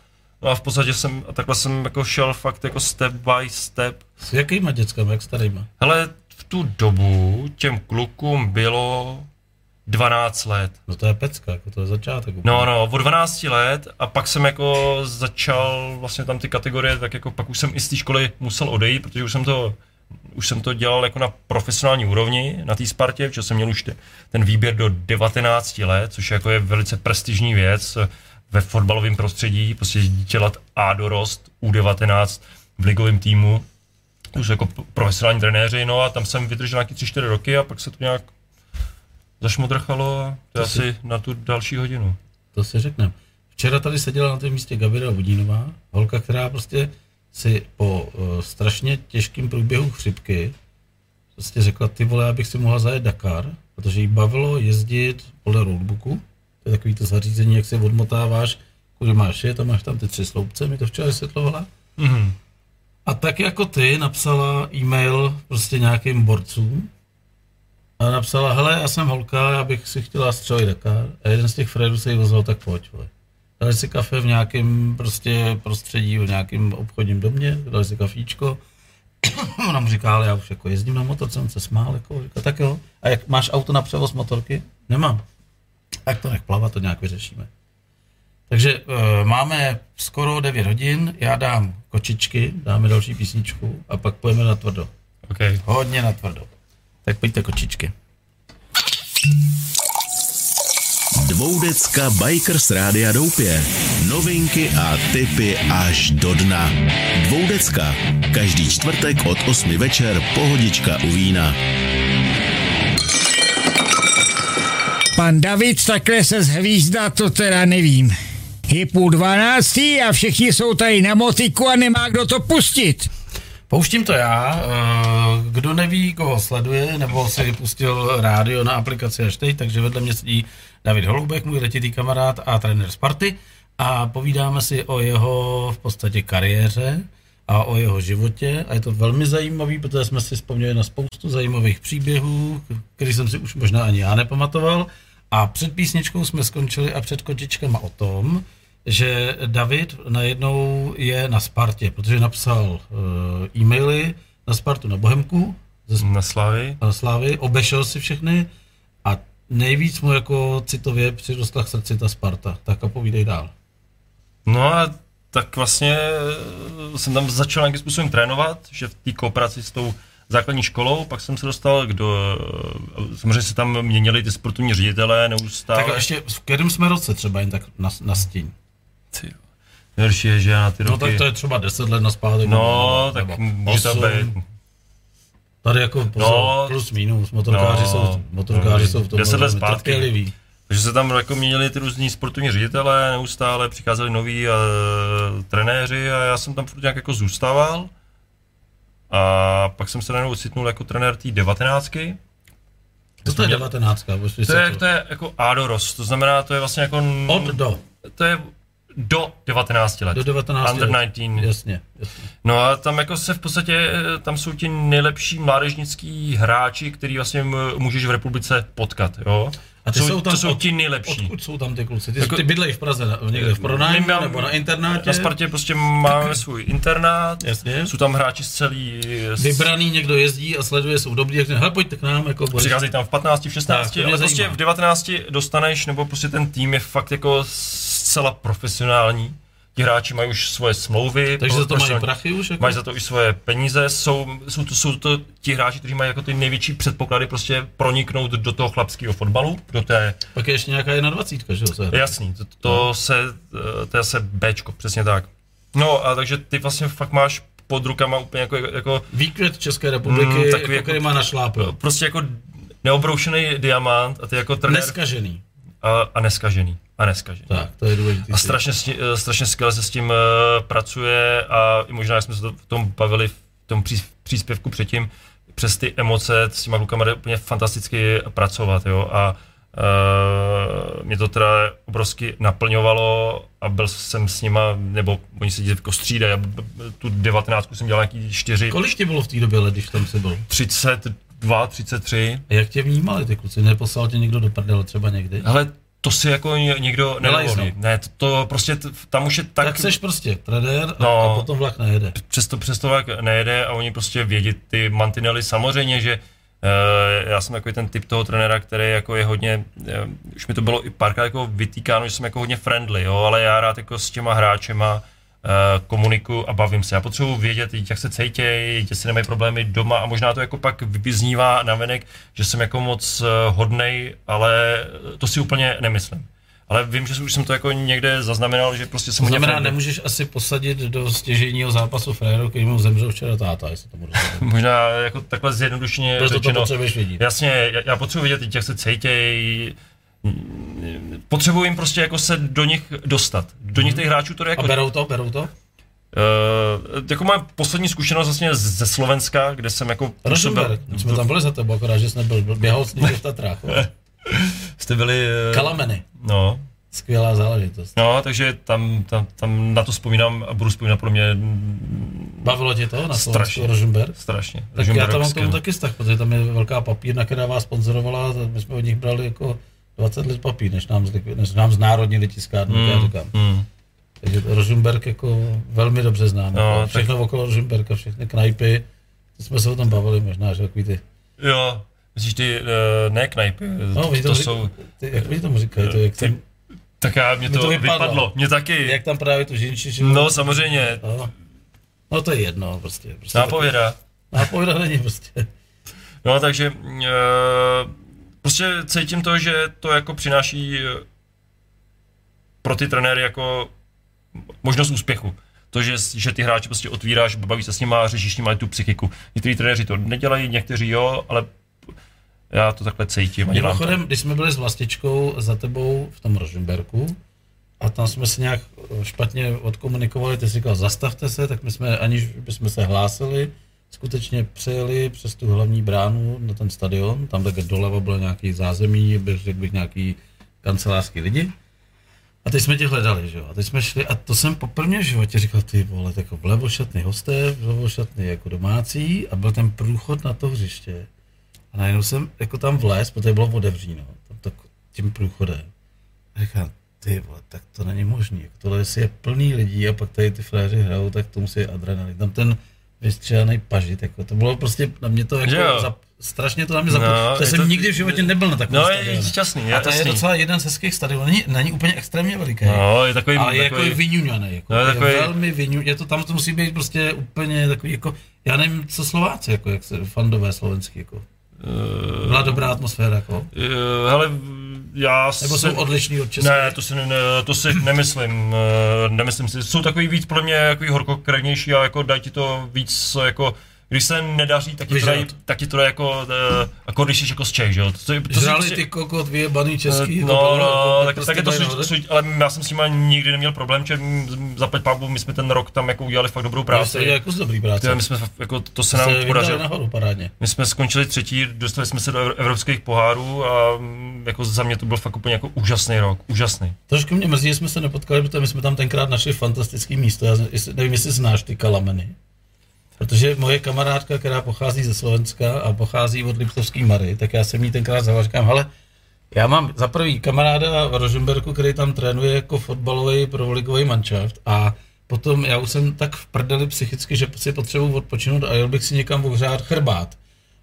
No a v podstatě jsem, a takhle jsem jako šel fakt jako step by step. S jakýma dětskami, jak starýma? Hele, v tu dobu těm klukům bylo 12 let. No to je pecka, jako to je začátek. úplně. No, no, od 12 let a pak jsem jako začal vlastně tam ty kategorie, tak jako pak už jsem i z té školy musel odejít, protože už jsem to už jsem to dělal jako na profesionální úrovni na té Spartě, protože jsem měl už ten výběr do 19 let, což jako je velice prestižní věc ve fotbalovém prostředí, prostě dělat A dorost, U19 v ligovém týmu, už jako profesionální trenéři, no a tam jsem vydržel nějaký 3-4 roky a pak se to nějak zašmodrchalo a to je asi si, na tu další hodinu. To si řekneme. Včera tady seděla na tom místě Gabriela Budínová, holka, která prostě si po uh, strašně těžkém průběhu chřipky prostě řekla, ty vole, abych si mohla zajet Dakar, protože jí bavilo jezdit podle roadbooku, to je takový to zařízení, jak se odmotáváš, kudy máš je, tam máš tam ty tři sloupce, mi to včera vysvětlovala. Mm-hmm. A tak jako ty napsala e-mail prostě nějakým borcům a napsala, hele, já jsem holka, já bych si chtěla střelit Dakar. A jeden z těch Fredů se jí ozval, tak pojď, vole. Dali si kafe v nějakém prostě prostředí, v nějakém obchodním domě, dali si kafíčko. [coughs] Ona mu říká, ale já už jako jezdím na motorce, on se smál, jako, říká, tak jo. A jak máš auto na převoz motorky? Nemám. Tak to nech plavat, to nějak vyřešíme. Takže uh, máme skoro 9 hodin, já dám kočičky, dáme další písničku a pak pojeme na tvrdo. Okay. Hodně na tvrdo. Tak pojďte kočičky. Dvoudecka Bikers Rádia Doupě. Novinky a tipy až do dna. Dvoudecka. Každý čtvrtek od 8 večer pohodička u vína. Pan David takhle se zhvízdá, to teda nevím. Je půl dvanáctý a všichni jsou tady na motiku a nemá kdo to pustit. Pouštím to já. Eh, kdo neví, koho sleduje, nebo si pustil rádio na aplikaci až teď, takže vedle mě sedí David Holubek, můj letitý kamarád a trenér Sparty a povídáme si o jeho v podstatě kariéře a o jeho životě a je to velmi zajímavý, protože jsme si vzpomněli na spoustu zajímavých příběhů, který jsem si už možná ani já nepamatoval a před písničkou jsme skončili a před kočičkama o tom, že David najednou je na Spartě, protože napsal uh, e-maily na Spartu na Bohemku. Ze, na Slávy. Na Slávy, obešel si všechny nejvíc mu jako citově přirostla k srdci ta Sparta. Tak a povídej dál. No a tak vlastně eh, jsem tam začal nějakým způsobem trénovat, že v té kooperaci s tou základní školou, pak jsem se dostal do, eh, samozřejmě se tam měnili ty sportovní ředitelé neustále. Tak ještě v kterém jsme roce třeba jen tak na, na stín? Ty Nejhorší je, že já na ty no, roky... No tak to je třeba 10 let na zpátek. No, nebo, tak může to být. Tady jako pozor, no, plus minus, motorkáři, no, jsou, motorkáři no, jsou v tom 10 let zpátky. Takže se tam jako měnili ty různí sportovní ředitelé, neustále přicházeli noví uh, trenéři a já jsem tam furt nějak jako zůstával. A pak jsem se najednou ocitnul jako trenér té devatenáctky. Co to je devatenáctka? To je, to je jako A do roz, to znamená, to je vlastně jako... Od do. To je do 19 let. Do 19 Under let. 19. Jasně, jasně. No a tam jako se v podstatě, eh, tam jsou ti nejlepší mládežnický hráči, který vlastně můžeš v republice potkat, jo. A ty jsou, jsou tam to jsou od, ti nejlepší. Odkud jsou tam ty kluci? Ty, jako, ty bydlejí v Praze, někde v pronájmu nebo na internátě? Na Spartě prostě máme svůj internát, Jasně. jsou tam hráči z celý... Z... Vybraný někdo jezdí a sleduje, jsou dobrý, jak hele, pojďte k nám. Jako Přicházejí tam v 15, v 16, tak, ale prostě v 19 dostaneš, nebo prostě ten tým je fakt jako zcela profesionální ti hráči mají už svoje smlouvy. Takže za to mají prachy už? Jako? Mají za to už svoje peníze, jsou, jsou, to, jsou to ti hráči, kteří mají jako ty největší předpoklady prostě proniknout do toho chlapského fotbalu, do té... Pak je ještě nějaká jedna dvacítka, že jo? Jasný, to, to, no. se, to je se Bčko, přesně tak. No a takže ty vlastně fakt máš pod rukama úplně jako... jako Výkvět České republiky, mm, takový jako, který má našlápl. Prostě jako neobroušený diamant a ty jako trenér... Neskažený. A, a neskažený a neskažený. Tak, to je důležité. A strašně, strašně skvěle se s tím uh, pracuje a i možná, jak jsme se to v tom bavili v tom příspěvku předtím, přes ty emoce s těma klukama jde úplně fantasticky pracovat, jo, a Uh, mě to teda obrovsky naplňovalo a byl jsem s nima, nebo oni se jako střídají, já tu 19 jsem dělal nějaký čtyři. Kolik ti bylo v té době let, když tam jsi byl? 32, 33. A jak tě vnímali ty kluci? Neposlal tě někdo do prdele třeba někdy? Ale to si jako někdo nedovolí. Ne, to, to prostě tam už je tak... Tak seš prostě trenér a, no, a potom vlak nejede. Přesto, přesto vlak nejede a oni prostě vědí ty mantinely. Samozřejmě, že uh, já jsem jako ten typ toho trenéra, který jako je hodně, uh, už mi to bylo i párkrát jako vytýkáno, že jsem jako hodně friendly, jo, ale já rád jako s těma hráčema komunikuju a bavím se. Já potřebuji vědět, jak se cítějí, jestli nemají problémy doma a možná to jako pak vyznívá navenek, že jsem jako moc hodnej, ale to si úplně nemyslím. Ale vím, že už jsem to jako někde zaznamenal, že prostě jsem... To znamená, nemůžeš asi posadit do stěžejního zápasu fréru, který mu zemřel včera táta, jestli to [laughs] Možná jako takhle zjednodušeně Proto řečeno. to potřebuješ vědět. Jasně, já, já potřebuji vědět, jak se cítějí, potřebuji jim prostě jako se do nich dostat. Do nich mhm. těch hráčů to jako... A berou to, berou to? Uh, jako moje poslední zkušenost vlastně ze Slovenska, kde jsem jako... Rosenberg, jsme tam byli za tebou, akorát, že jsme byl, běhal s ním v Tatrách. [laughs] Jste byli... Uh, Kalameny. No. Skvělá záležitost. No, takže tam, tam, tam na to vzpomínám a budu vzpomínat pro mě... Bavilo tě to na strašně, Rosenberg? Strašně. Tak Rosenberg já tam mám tomu taky vztah, protože tam je velká papírna, která vás sponzorovala, my jsme od nich brali jako 20 let papír, než nám, než nám znárodnili tiskárnu, mm, já říkám. Mm. Takže Rosenberg jako velmi dobře znám. No, všechno tak... okolo Rosenberga, všechny knajpy, to jsme se o tom bavili možná, že takový ty. Jo, myslíš ty, uh, ne knajpy, no, to, to jsou... Ty, jak oni tomu říkají, to, jak ty, tak já, mě to, to vypadlo. vypadlo. Mě taky. Jak tam právě tu žinči, No, samozřejmě. No. no, to je jedno, prostě. prostě Nápověda. Nápověda není prostě. No, takže uh, prostě cítím to, že to jako přináší eh, pro ty trenéry jako možnost úspěchu. To, že, že ty hráči prostě otvíráš, baví se s nimi a řešíš s nimi tu psychiku. Někteří trenéři to nedělají, někteří jo, ale já to takhle cítím. Mimochodem, když jsme byli s Vlastičkou za tebou v tom Rožemberku, a tam jsme se nějak špatně odkomunikovali, ty jsi říkal, zastavte se, tak my jsme, aniž bychom se hlásili, skutečně přejeli přes tu hlavní bránu na ten stadion, tam také doleva bylo nějaký zázemí, bych řekl bych nějaký kancelářský lidi. A teď jsme tě hledali, že jo? A teď jsme šli, a to jsem poprvé v životě říkal, ty vole, jako vlevošatný hosté, vlevošatný jako domácí a byl ten průchod na to hřiště. A najednou jsem jako tam vlez, protože bylo otevříno, tam tak tím průchodem. A říkám, ty vole, tak to není možné. Jako tohle jestli je plný lidí a pak tady ty fléři hrajou, tak to musí adrenalin. Tam ten vystřelený pažit, jako to bylo prostě, na mě to jako za, strašně to na mě zapomnělo, no, jsem to, nikdy v životě nebyl na takovém No, je šťastný, A to je docela jeden z hezkých stadionů, není, není úplně extrémně veliký. No, je takový, ale je jako takový, jako vyňuňaný, jako, no, je, takový, je velmi vyňuňaný, je to, tam to musí být prostě úplně takový, jako, já nevím, co Slováci, jako, jak se, fandové slovenský, jako. Byla dobrá atmosféra, jako? Uh, hele, já Nebo jsou odlišný od české? Ne, to si, ne, to si nemyslím, eh, nemyslím si. Jsou takový víc podle mě jako horkokrevnější a jako dají ti to víc jako když se nedaří, tak ti to, dají, tak ti to dají jako, uh, jako když jsi jako z Čech, že jo? To, to, to Žrali ty kokot vyjebaný český. Uh, no, no, no, tak, prostě tak je to sluť, ale já jsem s nimi nikdy neměl problém, že za pět pábů my jsme ten rok tam jako udělali fakt dobrou práci. My jako z dobrý práce. my jsme, jako, to se nám podařilo. nahoru parádně. My jsme skončili třetí, dostali jsme se do evropských pohárů a mm, jako za mě to byl fakt úplně jako úžasný rok, úžasný. Trošku mě mrzí, že jsme se nepotkali, protože my jsme tam tenkrát našli fantastické místo. Já nevím, jestli znáš ty kalameny. Protože moje kamarádka, která pochází ze Slovenska a pochází od Liptovský Mary, tak já jsem jí tenkrát zavolal, říkám, hele, já mám za prvý kamaráda v Rožemberku, který tam trénuje jako fotbalový provoligový manšaft a potom já už jsem tak v prdeli psychicky, že si potřebuji odpočinout a jel bych si někam ohřát chrbát.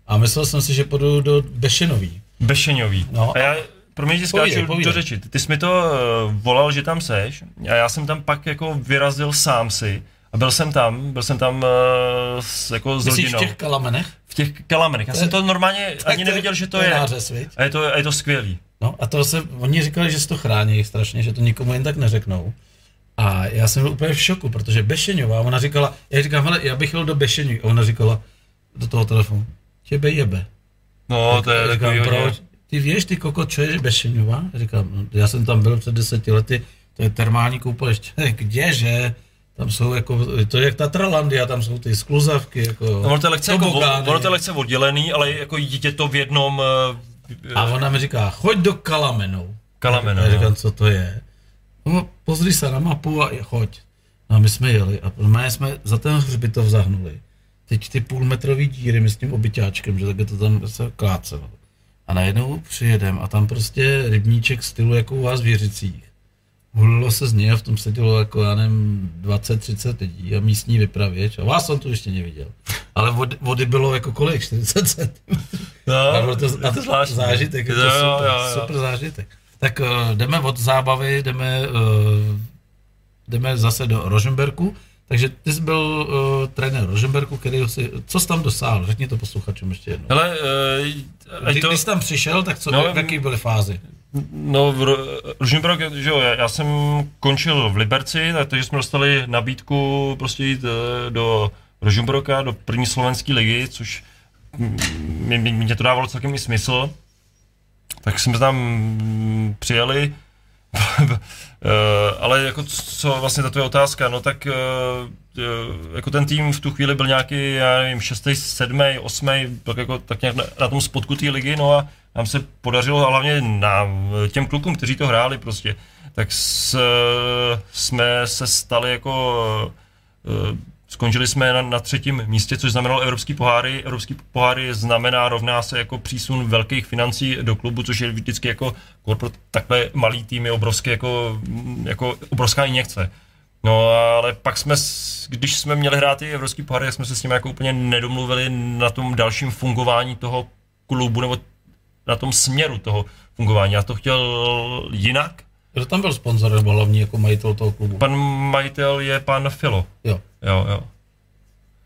A myslel jsem si, že půjdu do Bešenový. Bešeňový. No, a já, pro mě skáču do řeči. Ty jsi mi to uh, volal, že tam seš a já jsem tam pak jako vyrazil sám si a byl jsem tam, byl jsem tam uh, s, jako s rodinou. v těch kalamenech? V těch kalamenech. Já jsem to normálně tak ani nevěděl, že to, to je. Nářez, a je to, a je to skvělý. No a to se, oni říkali, že se to chrání strašně, že to nikomu jen tak neřeknou. A já jsem byl úplně v šoku, protože Bešeňová, ona říkala, já říkám, hele, já bych jel do Bešeňů. A ona říkala do toho telefonu, těbe jebe. No, tak, to je říkám, takový proč? Ty víš, ty koko, čo je Bešeňová? Říkám, no, já jsem tam byl před deseti lety, to je termální koupaliště. [laughs] Kdeže? Tam jsou jako, to je jak Tatralandia, tam jsou ty skluzavky, jako no, ono to lehce, jako, ono to lehce oddělený, ale jako dítě to v jednom... Uh, a ona mi říká, choď do Kalamenou. Kalamenou, Já říkám, co to je? No, pozri se na mapu a choď. No a my jsme jeli a my jsme za ten hřbitov zahnuli. Teď ty půlmetrový díry my s tím obyťáčkem, že tak to tam se klácelo. A najednou přijedem a tam prostě rybníček stylu jako u vás v Jiřicích Hulilo se z něj a v tom sedělo jako, já nevím, 20-30 lidí a místní vypravěč. A vás jsem tu ještě neviděl. Ale vody, vody bylo jako kolik? 40 cm. No, a to, a to zvláštní. zážitek, je to super, jo, jo, jo. super zážitek. Tak uh, jdeme od zábavy, jdeme uh, jdeme zase do Rožemberku. Takže ty jsi byl uh, trenér Rožemberku, který si, co jsi tam dosáhl? Řekni to posluchačům ještě jednou. Hele, uh, Kdy, to... Když jsi tam přišel, tak co, no, v jaký byly fázi? No, v Rožemberok, že jo, já jsem končil v Liberci, takže jsme dostali nabídku prostě jít eh, do Rožemberoka, do první slovenské ligy, což mě, mě to dávalo celkem i smysl. Tak jsme tam přijeli, ale jako co vlastně ta tvoje otázka, no tak eh, jako ten tým v tu chvíli byl nějaký, já nevím, šestý, sedmý, osmý, tak jako tak nějak na, na tom spodku té ligy, no a nám se podařilo, hlavně na těm klukům, kteří to hráli prostě, tak s, jsme se stali jako eh, Skončili jsme na, na třetím místě, což znamenalo evropský poháry. Evropský poháry znamená rovná se jako přísun velkých financí do klubu, což je vždycky jako pro takhle malý tým je obrovský jako, jako obrovská injekce. No ale pak jsme, když jsme měli hrát ty evropský poháry, jsme se s nimi jako úplně nedomluvili na tom dalším fungování toho klubu, nebo na tom směru toho fungování. Já to chtěl jinak. Kdo tam byl sponzor nebo hlavní jako majitel toho klubu? Pan majitel je pan Filo. Jo. Jo, jo.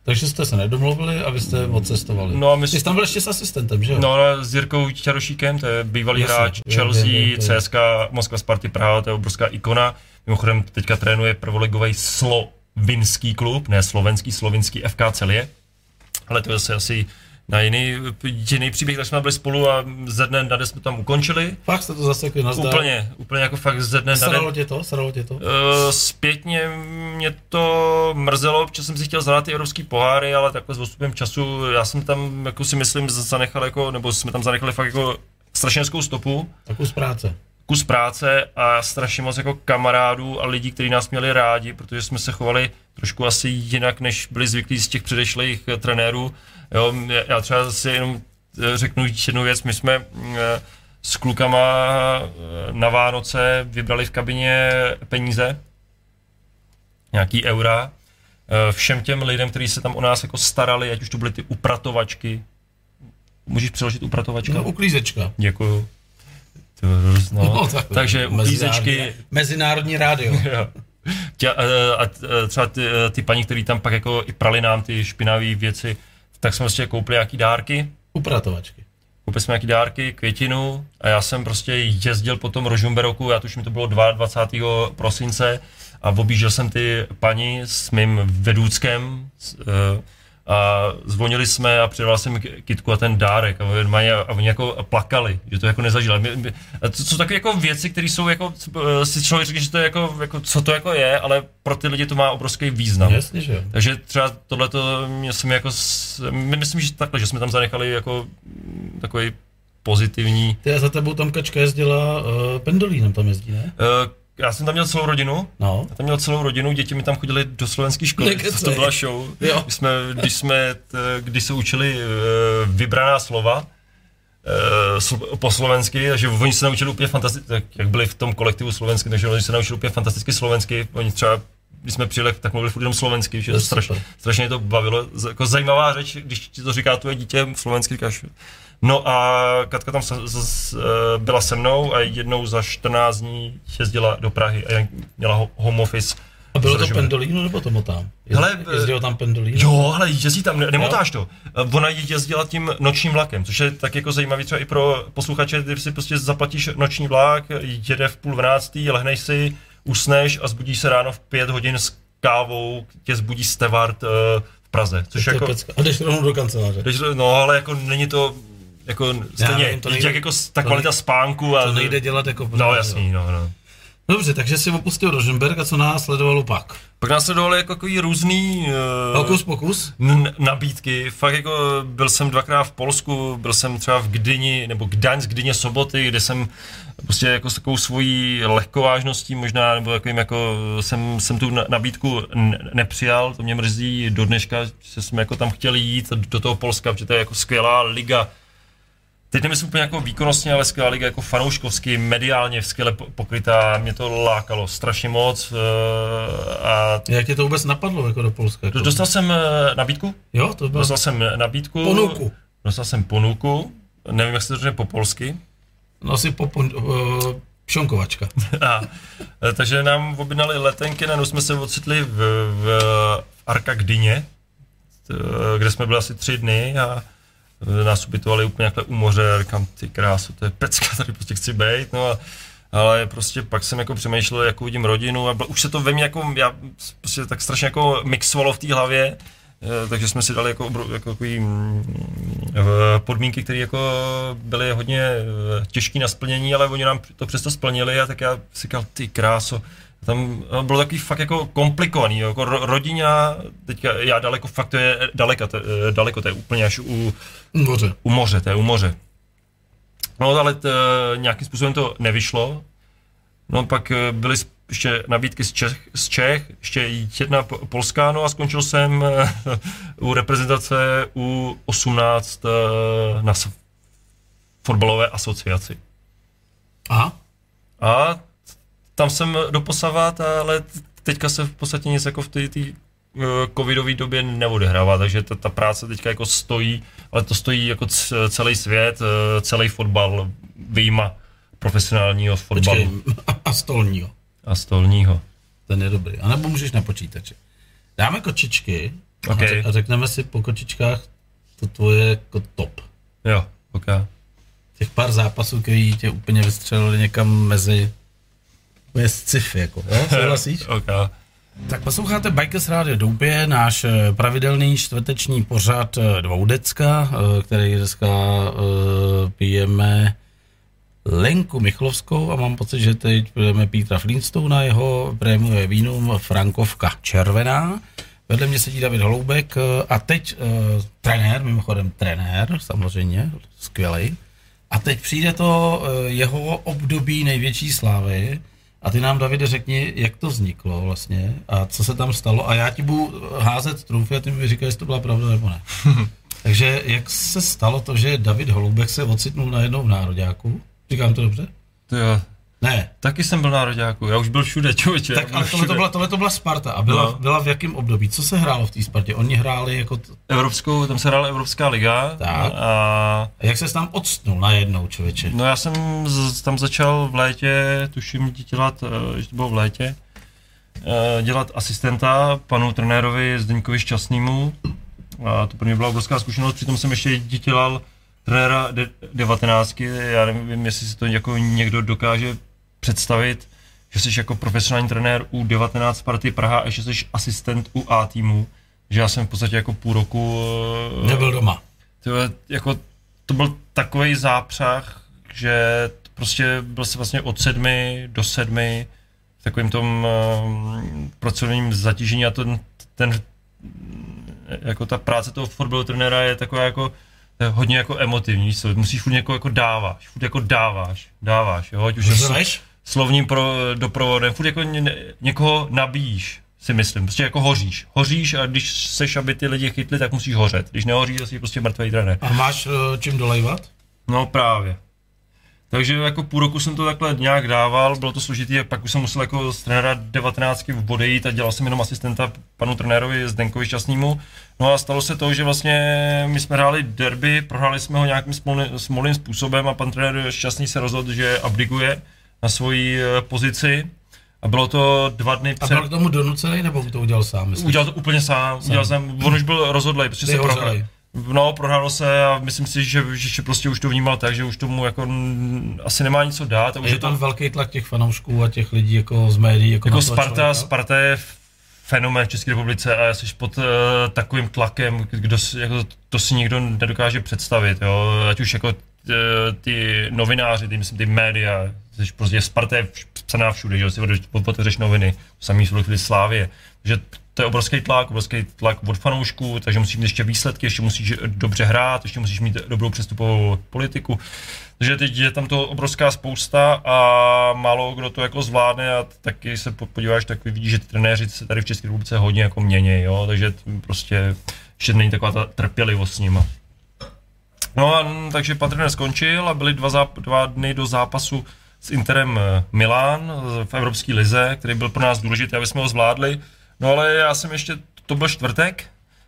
Takže jste se nedomluvili a vy jste odcestovali. No a my jsi tam byl ještě s asistentem, že jo? No, no s Jirkou Čarošíkem, to je bývalý Jasně, hráč Chelsea, je, je, CSK, Moskva, Sparty, Praha, to je obrovská ikona. Mimochodem teďka trénuje prvoligový slovinský klub, ne slovenský, slovinský FK Celie. Ale to je asi, asi na jiný, jiný příběh, tak jsme byli spolu a ze dne na den jsme tam ukončili. Fakt jste to zasekli na Úplně, úplně jako fakt ze dne na den. tě to? Sralo tě to? Uh, zpětně mě to mrzelo, protože jsem si chtěl zahrát ty evropský poháry, ale takhle s postupem času, já jsem tam, jako si myslím, zanechal jako, nebo jsme tam zanechali fakt jako strašně stopu. A kus práce. Kus práce a strašně moc jako kamarádů a lidí, kteří nás měli rádi, protože jsme se chovali trošku asi jinak, než byli zvyklí z těch předešlých trenérů Jo, já třeba si jenom eh, řeknu jednu věc, my jsme eh, s klukama eh, na Vánoce vybrali v kabině peníze, nějaký eura, všem těm lidem, kteří se tam o nás jako starali, ať už to byly ty upratovačky, můžeš přeložit upratovačka? No, uklízečka. Děkuju. No, no, tak, takže uklízečky... Mezinárodní rádio. [laughs] Tě, a, třeba ty, ty paní, které tam pak jako i prali nám ty špinavé věci, tak jsme prostě koupili nějaký dárky. Upratovačky. Koupili jsme nějaký dárky, květinu a já jsem prostě jezdil po tom Rožumberoku, já tuším, to bylo 22. prosince a objížděl jsem ty paní s mým vedůckem, uh, a zvonili jsme a předal jsem kitku a ten dárek a oni, a oni jako plakali, že to jako nezažili. To jsou takové jako věci, které jsou jako, eh, si člověk říká, že to je jako, jako, co to jako je, ale pro ty lidi to má obrovský význam. Jasně, že jo. Takže třeba tohle to jsem jako, myslím, že takhle, že jsme tam zanechali jako takový pozitivní. Ty za tebou tam kačka jezdila, uh, pendolínem tam jezdí, ne? Uh, já jsem tam měl celou rodinu. No. Já tam měl celou rodinu, děti mi tam chodili do slovenské školy. Nekecej. To byla show. Jo. Když jsme, když jsme, t, když se učili uh, vybraná slova, uh, po slovensky, takže oni se naučili úplně fantasticky, jak byli v tom kolektivu slovensky, takže oni se naučili úplně fantasticky slovensky. Oni třeba když jsme přijeli, tak mluvili furt jenom slovensky, že straš, strašně to bavilo. Jako zajímavá řeč, když ti to říká tvoje dítě slovensky, říkáš, No a Katka tam s, s, eh, byla se mnou a jednou za 14 dní jezdila do Prahy a měla home office. A bylo to pendolino nebo to motám? Hele, Jezdilo tam pendolino? Jo, ale jezdí tam, ne, nemotáš to. Eh, ona jezdila tím nočním vlakem, což je tak jako zajímavý třeba i pro posluchače, když si prostě zaplatíš noční vlak, jede v půl dvanáctý, lehneš si, usneš a zbudíš se ráno v pět hodin s kávou, tě zbudí Stevart uh, v Praze. Což to jako, a jdeš rovnou do kanceláře. Jdeš, no ale jako není to, jako stejně, nevím, to nejde, jak jako ta kvalita spánku. A, to nejde dělat jako No jasný, no, no. Dobře, takže si opustil Rosenberg a co následovalo pak? Pak následovaly jako takový různý uh, Hokus pokus? N- nabídky. Fakt jako byl jsem dvakrát v Polsku, byl jsem třeba v Gdyni, nebo Gdaňsk, Gdyně soboty, kde jsem prostě jako s takovou svojí lehkovážností možná, nebo takovým jako jsem, jsem tu nabídku n- nepřijal, to mě mrzí do dneška, že jsme jako tam chtěli jít do toho Polska, protože to je jako skvělá liga, Teď nemyslím úplně jako výkonnostně, ale skvělá liga jako fanouškovsky, mediálně skvěle pokrytá, mě to lákalo strašně moc. Uh, a Jak tě to vůbec napadlo jako do Polska? Jako? Dostal jsem eh, nabídku. Jo, to bylo. Dostal jsem nabídku. Ponuku. Dostal jsem ponuku, nevím, jak se to řekne po polsky. No asi po, uh, Šonkovačka. [laughs] A, takže nám objednali letenky, najednou jsme se ocitli v, v, v Arka Gdyně, kde jsme byli asi tři dny a nás ubytovali úplně takhle u moře a říkám, ty krásu, to je pecka, tady prostě chci být, no a ale prostě pak jsem jako přemýšlel, jak uvidím rodinu a byl, už se to ve mně jako, já prostě tak strašně jako mixovalo v té hlavě, Eh, takže jsme si dali jako, jako takový mm, podmínky, které jako byly hodně eh, těžké na splnění, ale oni nám to přesto splnili a tak já si říkal, ty kráso, tam bylo takový fakt jako komplikovaný, jako ro, rodina, teďka já daleko, fakt to je daleko, to, daleko, to je úplně až u moře. U moře, to je u moře. No ale t, nějakým způsobem to nevyšlo. No pak byly ještě nabídky z Čech, z Čech, ještě jedna polská, no a skončil jsem eh, u reprezentace u 18 eh, na fotbalové asociaci. Aha. A tam jsem doposavat, ale teďka se v podstatě nic jako v té eh, covidové době neodehrává, takže ta, ta práce teďka jako stojí, ale to stojí jako celý svět, celý fotbal, výjima profesionálního fotbalu. Počkej, a, a stolního a stolního. Ten je dobrý. A nebo můžeš na počítači. Dáme kočičky okay. a řekneme si po kočičkách to tvoje jako top. Jo, ok. Těch pár zápasů, který tě úplně vystřelili někam mezi je sci-fi, jako, jo? Souhlasíš? [laughs] ok. Tak posloucháte Bikers Radio Doubě, náš eh, pravidelný čtvrteční pořad eh, dvoudecka, eh, který dneska pijeme Lenku Michlovskou a mám pocit, že teď budeme Petra Flintstone na jeho prémiové víno Frankovka červená. Vedle mě sedí David Holoubek a teď uh, trenér, mimochodem trenér, samozřejmě, skvělý. A teď přijde to uh, jeho období největší slávy a ty nám, Davide, řekni, jak to vzniklo vlastně a co se tam stalo a já ti budu házet trumfy a ty mi říkáš, jestli to byla pravda nebo ne. [laughs] Takže jak se stalo to, že David Holoubek se ocitnul najednou v Nároďáku? Říkám to dobře? To jo. Ne. Taky jsem byl nároďáku, já už byl všude, člověče. Tak ale tohle to, byla, tohle to byla Sparta a byla, no. byla v jakém období? Co se hrálo v té Spartě? Oni hráli jako... T... Evropskou, tam se hrála Evropská liga. Tak. A... a jak se tam odstnul najednou, člověče? No já jsem z, tam začal v létě, tuším dělat, eh, že to bylo v létě, eh, dělat asistenta panu trenérovi Zdeňkovi Šťastnému. A to pro mě byla obrovská zkušenost, přitom jsem ještě dělal trenéra de- 19, já nevím, jestli si to jako někdo dokáže představit, že jsi jako profesionální trenér u 19 party Praha a ještě jsi asistent u A týmu, že já jsem v podstatě jako půl roku... Eh, Nebyl doma. To, jako, to byl takový zápřah, že prostě byl se vlastně od sedmi do sedmi v takovým tom um, pracovním zatížení a ten, ten jako ta práce toho fotbalu trenéra je taková jako hodně jako emotivní, co musíš furt někoho jako dáváš, furt jako dáváš, dáváš, jo, ať už je slovním pro, doprovodem, furt jako ně, někoho nabíjíš, si myslím, prostě jako hoříš, hoříš a když seš, aby ty lidi chytli, tak musíš hořet, když nehoříš, jsi prostě mrtvý trenér. A máš uh, čím dolejvat? No právě. Takže jako půl roku jsem to takhle nějak dával, bylo to složitý, a pak už jsem musel jako z trenéra 19 odejít a dělal jsem jenom asistenta panu trenérovi Zdenkovi Šťastnému. No a stalo se to, že vlastně my jsme hráli derby, prohráli jsme ho nějakým smolným způsobem a pan trenér Šťastný se rozhodl, že abdikuje na svoji eh, pozici. A bylo to dva dny před... A byl k tomu donucený, nebo to udělal sám? Myslím? Udělal to úplně sám. sám. Udělal jsem, on už byl rozhodlý, protože se prohrál. No, prohrálo se a myslím si, že, že prostě už to vnímal tak, že už tomu jako asi nemá nic co dát. A už je tam to... velký tlak těch fanoušků a těch lidí jako z médií. Jako, jako Sparta, člověka? Sparta je fenomén v České republice a jsi pod uh, takovým tlakem, kdo, jako, to si nikdo nedokáže představit, jo? ať už jako ty novináři, ty, myslím, ty média, jsi prostě Sparta je psaná všude, že si otevřeš noviny, samý jsou chvíli Slávě, že to je obrovský tlak, obrovský tlak od fanoušků, takže musíš mít ještě výsledky, ještě musíš dobře hrát, ještě musíš mít dobrou přestupovou politiku. Takže teď je tam to obrovská spousta a málo kdo to jako zvládne a taky se podíváš, tak vidíš, že ty trenéři se tady v České republice hodně jako mění, jo, takže prostě ještě není taková ta trpělivost s nima. No a takže pan trenér skončil a byly dva, záp- dva dny do zápasu s Interem Milán v Evropské lize, který byl pro nás důležitý, aby jsme ho zvládli. No ale já jsem ještě, to byl čtvrtek,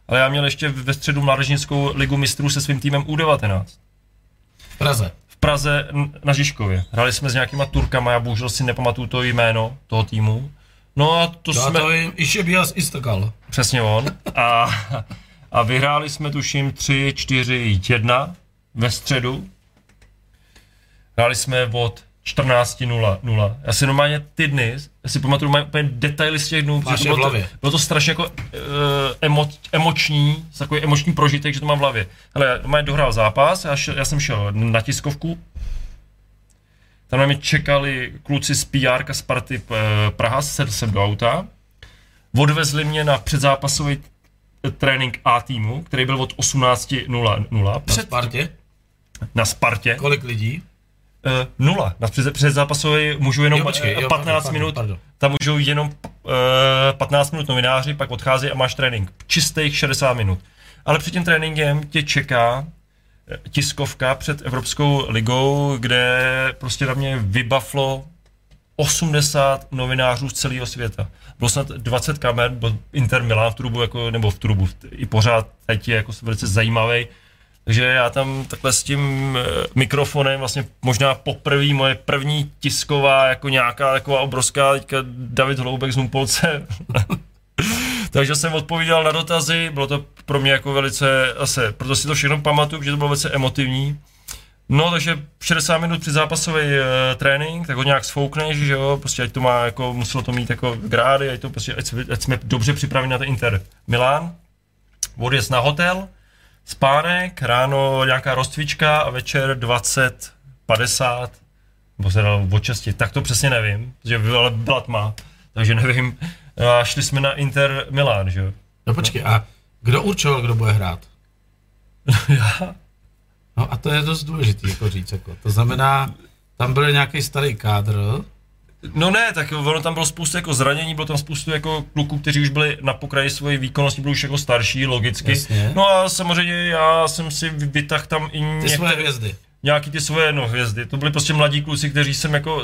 ale já měl ještě ve středu mládežnickou ligu mistrů se svým týmem U19. V Praze. V Praze na Žižkově. Hráli jsme s nějakýma Turkama, já bohužel si nepamatuju to jméno toho týmu. No a to To, jsme... to jim Išebias Istakal. Přesně on. A, a vyhráli jsme tuším 3, 4, 1 ve středu. Hráli jsme od 14.00. Já si normálně ty dny, já si pamatuju mám úplně detaily z těch dnů, protože je v bylo, to, bylo to strašně jako uh, emo, emoční, takový emoční prožitek, že to mám v hlavě. Ale já normálně dohrál zápas, já, šel, já jsem šel na tiskovku, tam na mě čekali kluci z PR Sparty eh, Praha, sedl jsem do auta, odvezli mě na předzápasový t- trénink A týmu, který byl od 18.00 Na před, Spartě. Na Spartě. Kolik lidí? Uh, nula. Na před, předzápasový můžu jenom Jo, počkej, eh, jo, 15 pardon, minut, pardon. tam můžou jenom uh, 15 minut novináři, pak odchází a máš trénink. Čistých 60 minut. Ale před tím tréninkem tě čeká eh, tiskovka před Evropskou ligou, kde prostě na mě vybaflo 80 novinářů z celého světa. Bylo snad 20 kamer, byl Inter Milan v Trubu, jako, nebo v Trubu, i pořád teď je jako velice zajímavý. Takže já tam takhle s tím eh, mikrofonem vlastně možná poprvé moje první tisková jako nějaká taková obrovská teďka David Hloubek z Numpolce. [laughs] Takže jsem odpovídal na dotazy, bylo to pro mě jako velice, zase, proto si to všechno pamatuju, že to bylo velice emotivní. No, takže 60 minut při zápasový uh, trénink, tak ho nějak sfoukneš, že jo, prostě ať to má, jako, muselo to mít jako grády, ať to prostě, ať, jsme- ať jsme dobře připraveni na ten Inter Milán. Odjezd na hotel, spánek, ráno nějaká rozcvička a večer 20, 50, nebo se dalo od 6, tak to přesně nevím, by- ale byla tma, takže nevím. A šli jsme na Inter Milán, že jo. No počkej, a kdo určoval, kdo bude hrát? [laughs] Já? No a to je dost důležité jako říct. Jako. To znamená, tam byl nějaký starý kádr, No ne, tak ono tam bylo spoustu jako zranění, bylo tam spoustu jako kluků, kteří už byli na pokraji své výkonnosti, byli už jako starší, logicky. Jasně. No a samozřejmě já jsem si vytáhl tam i ty některé, svoje hvězdy. nějaký ty svoje no, hvězdy. To byli prostě mladí kluci, kteří jsem jako,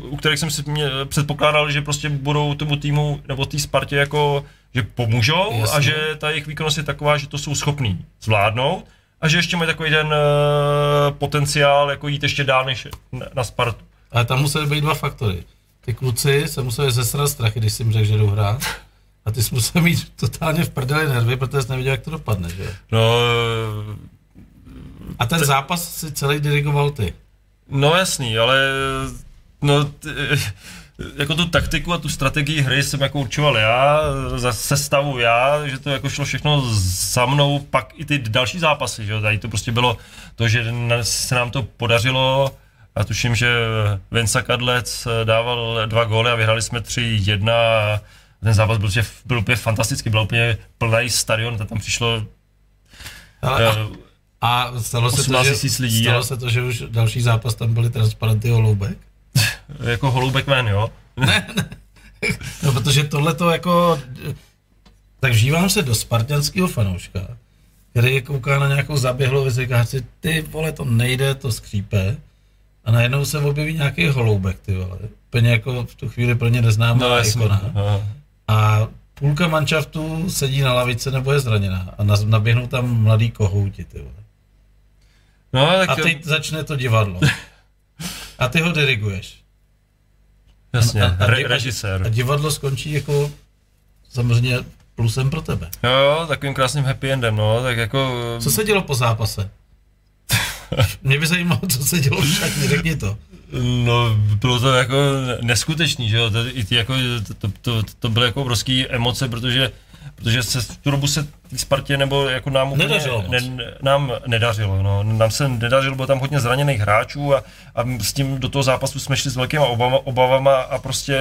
u kterých jsem si mě, předpokládal, že prostě budou tomu týmu nebo té Spartě jako, že pomůžou Jasně. a že ta jejich výkonnost je taková, že to jsou schopní zvládnout a že ještě mají takový ten uh, potenciál jako jít ještě dál než na, na Spartu. Ale tam musely být dva faktory. Ty kluci se museli zesrat strachy, když jsi jim řekl, že jdou hrát. A ty jsi musel mít totálně v prdeli nervy, protože jsi nevěděl, jak to dopadne. Že? No, A ten zápas si celý dirigoval ty. No jasný, ale no, t, [laughs] jako tu taktiku a tu strategii hry jsem jako určoval já, za sestavu já, že to jako šlo všechno za mnou, pak i ty další zápasy, že jo, tady to prostě bylo to, že se nám to podařilo, a tuším, že Venca Kadlec dával dva góly a vyhrali jsme 3-1 a ten zápas byl, že byl úplně fantastický, byl úplně plný stadion, tam přišlo Ale, a, eh, a stalo, se to, 18 že, 000 lidí, stalo a- se to, že už další zápas tam byly transparenty holoubek. [laughs] jako holoubek ven, jo. [laughs] No, protože tohle to jako... Tak vžívám se do spartanského fanouška, který je kouká na nějakou zaběhlou věc, říká si, ty vole, to nejde, to skřípe. A najednou se objeví nějaký holoubek, ty vole. Úplně jako v tu chvíli plně neznámá no, ikona. Aha. A půlka manšaftu sedí na lavice nebo je zraněná. A naběhnou tam mladý kohouti, ty vole. No, tak A teď začne to divadlo. [laughs] A ty ho diriguješ. Jasně, a, a, re, a, režisér. a divadlo skončí jako samozřejmě plusem pro tebe. Jo, jo, takovým krásným happy endem, no, tak jako... Co se dělo po zápase? [laughs] Mě by zajímalo, co se dělo v šatně, řekni to. No, bylo to jako neskutečný, že jo, to, i ty jako, to, to, to, byly jako obrovský emoce, protože protože se v tu dobu se té Spartě nebo jako nám úplně Nedařilo ne, nám nedařilo, no. Nám se nedařilo, bylo tam hodně zraněných hráčů a, a s tím do toho zápasu jsme šli s velkýma obama, obavama a prostě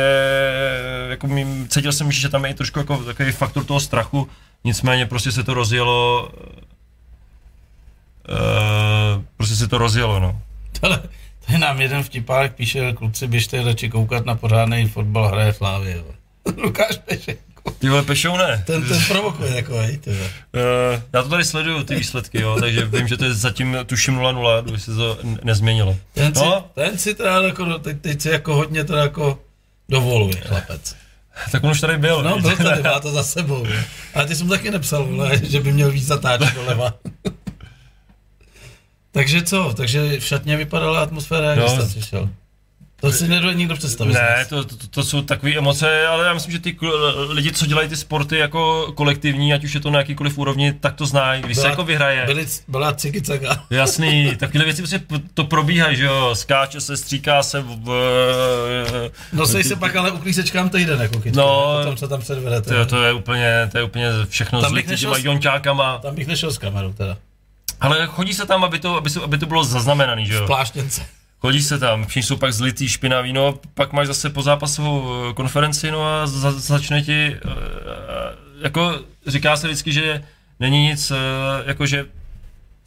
jako mým, cítil jsem, že tam je i trošku jako takový faktor toho strachu, nicméně prostě se to rozjelo Uh, prostě se to rozjelo, no. [laughs] Ale to je nám jeden vtipálek píše, kluci běžte radši koukat na pořádný fotbal, hraje Flávě. vole. [laughs] Lukáš Pešenko. Ty vole, pešou ne. Ten, ten provokuje takový, ty vole. Uh, já to tady sleduju, ty výsledky, jo, takže vím, že to je zatím tuším 0-0, kdyby se to nezměnilo. Ten si, No, ten si teda jako, teď, teď si jako hodně teda jako dovoluje, chlapec. tak on už tady byl. No, byl tady, má to za sebou. Ale ty jsi mu taky nepsal, vole, že by měl víc zatáčet doleva. [laughs] Takže co? Takže v šatně vypadala atmosféra, jak No. jsi tam přišel? To si nedojde nikdo představit. Ne, to, to, to jsou takové emoce, ale já myslím, že ty lidi, co dělají ty sporty jako kolektivní, ať už je to na jakýkoliv úrovni, tak to znají. Když se Byla- jako vyhraje. Byly, byla cikicaga. Jasný, takové věci prostě to probíhají, že jo, skáče se, stříká se, v, v, Nosej se pak ale uklízečkám týden, jako kytka, No. potom co tam předvedete. to, to, je úplně, to je úplně všechno Tam s těma jonťákama. Tam bych nešel s kamerou teda. Ale chodí se tam, aby to, aby, se, aby to bylo zaznamenaný, že jo. Pláštěnce. Chodí se tam, všichni jsou pak zlitý, špinavý, no pak máš zase po zápasovou eh, konferenci, no a za, začne ti, eh, jako říká se vždycky, že není nic, eh, jako že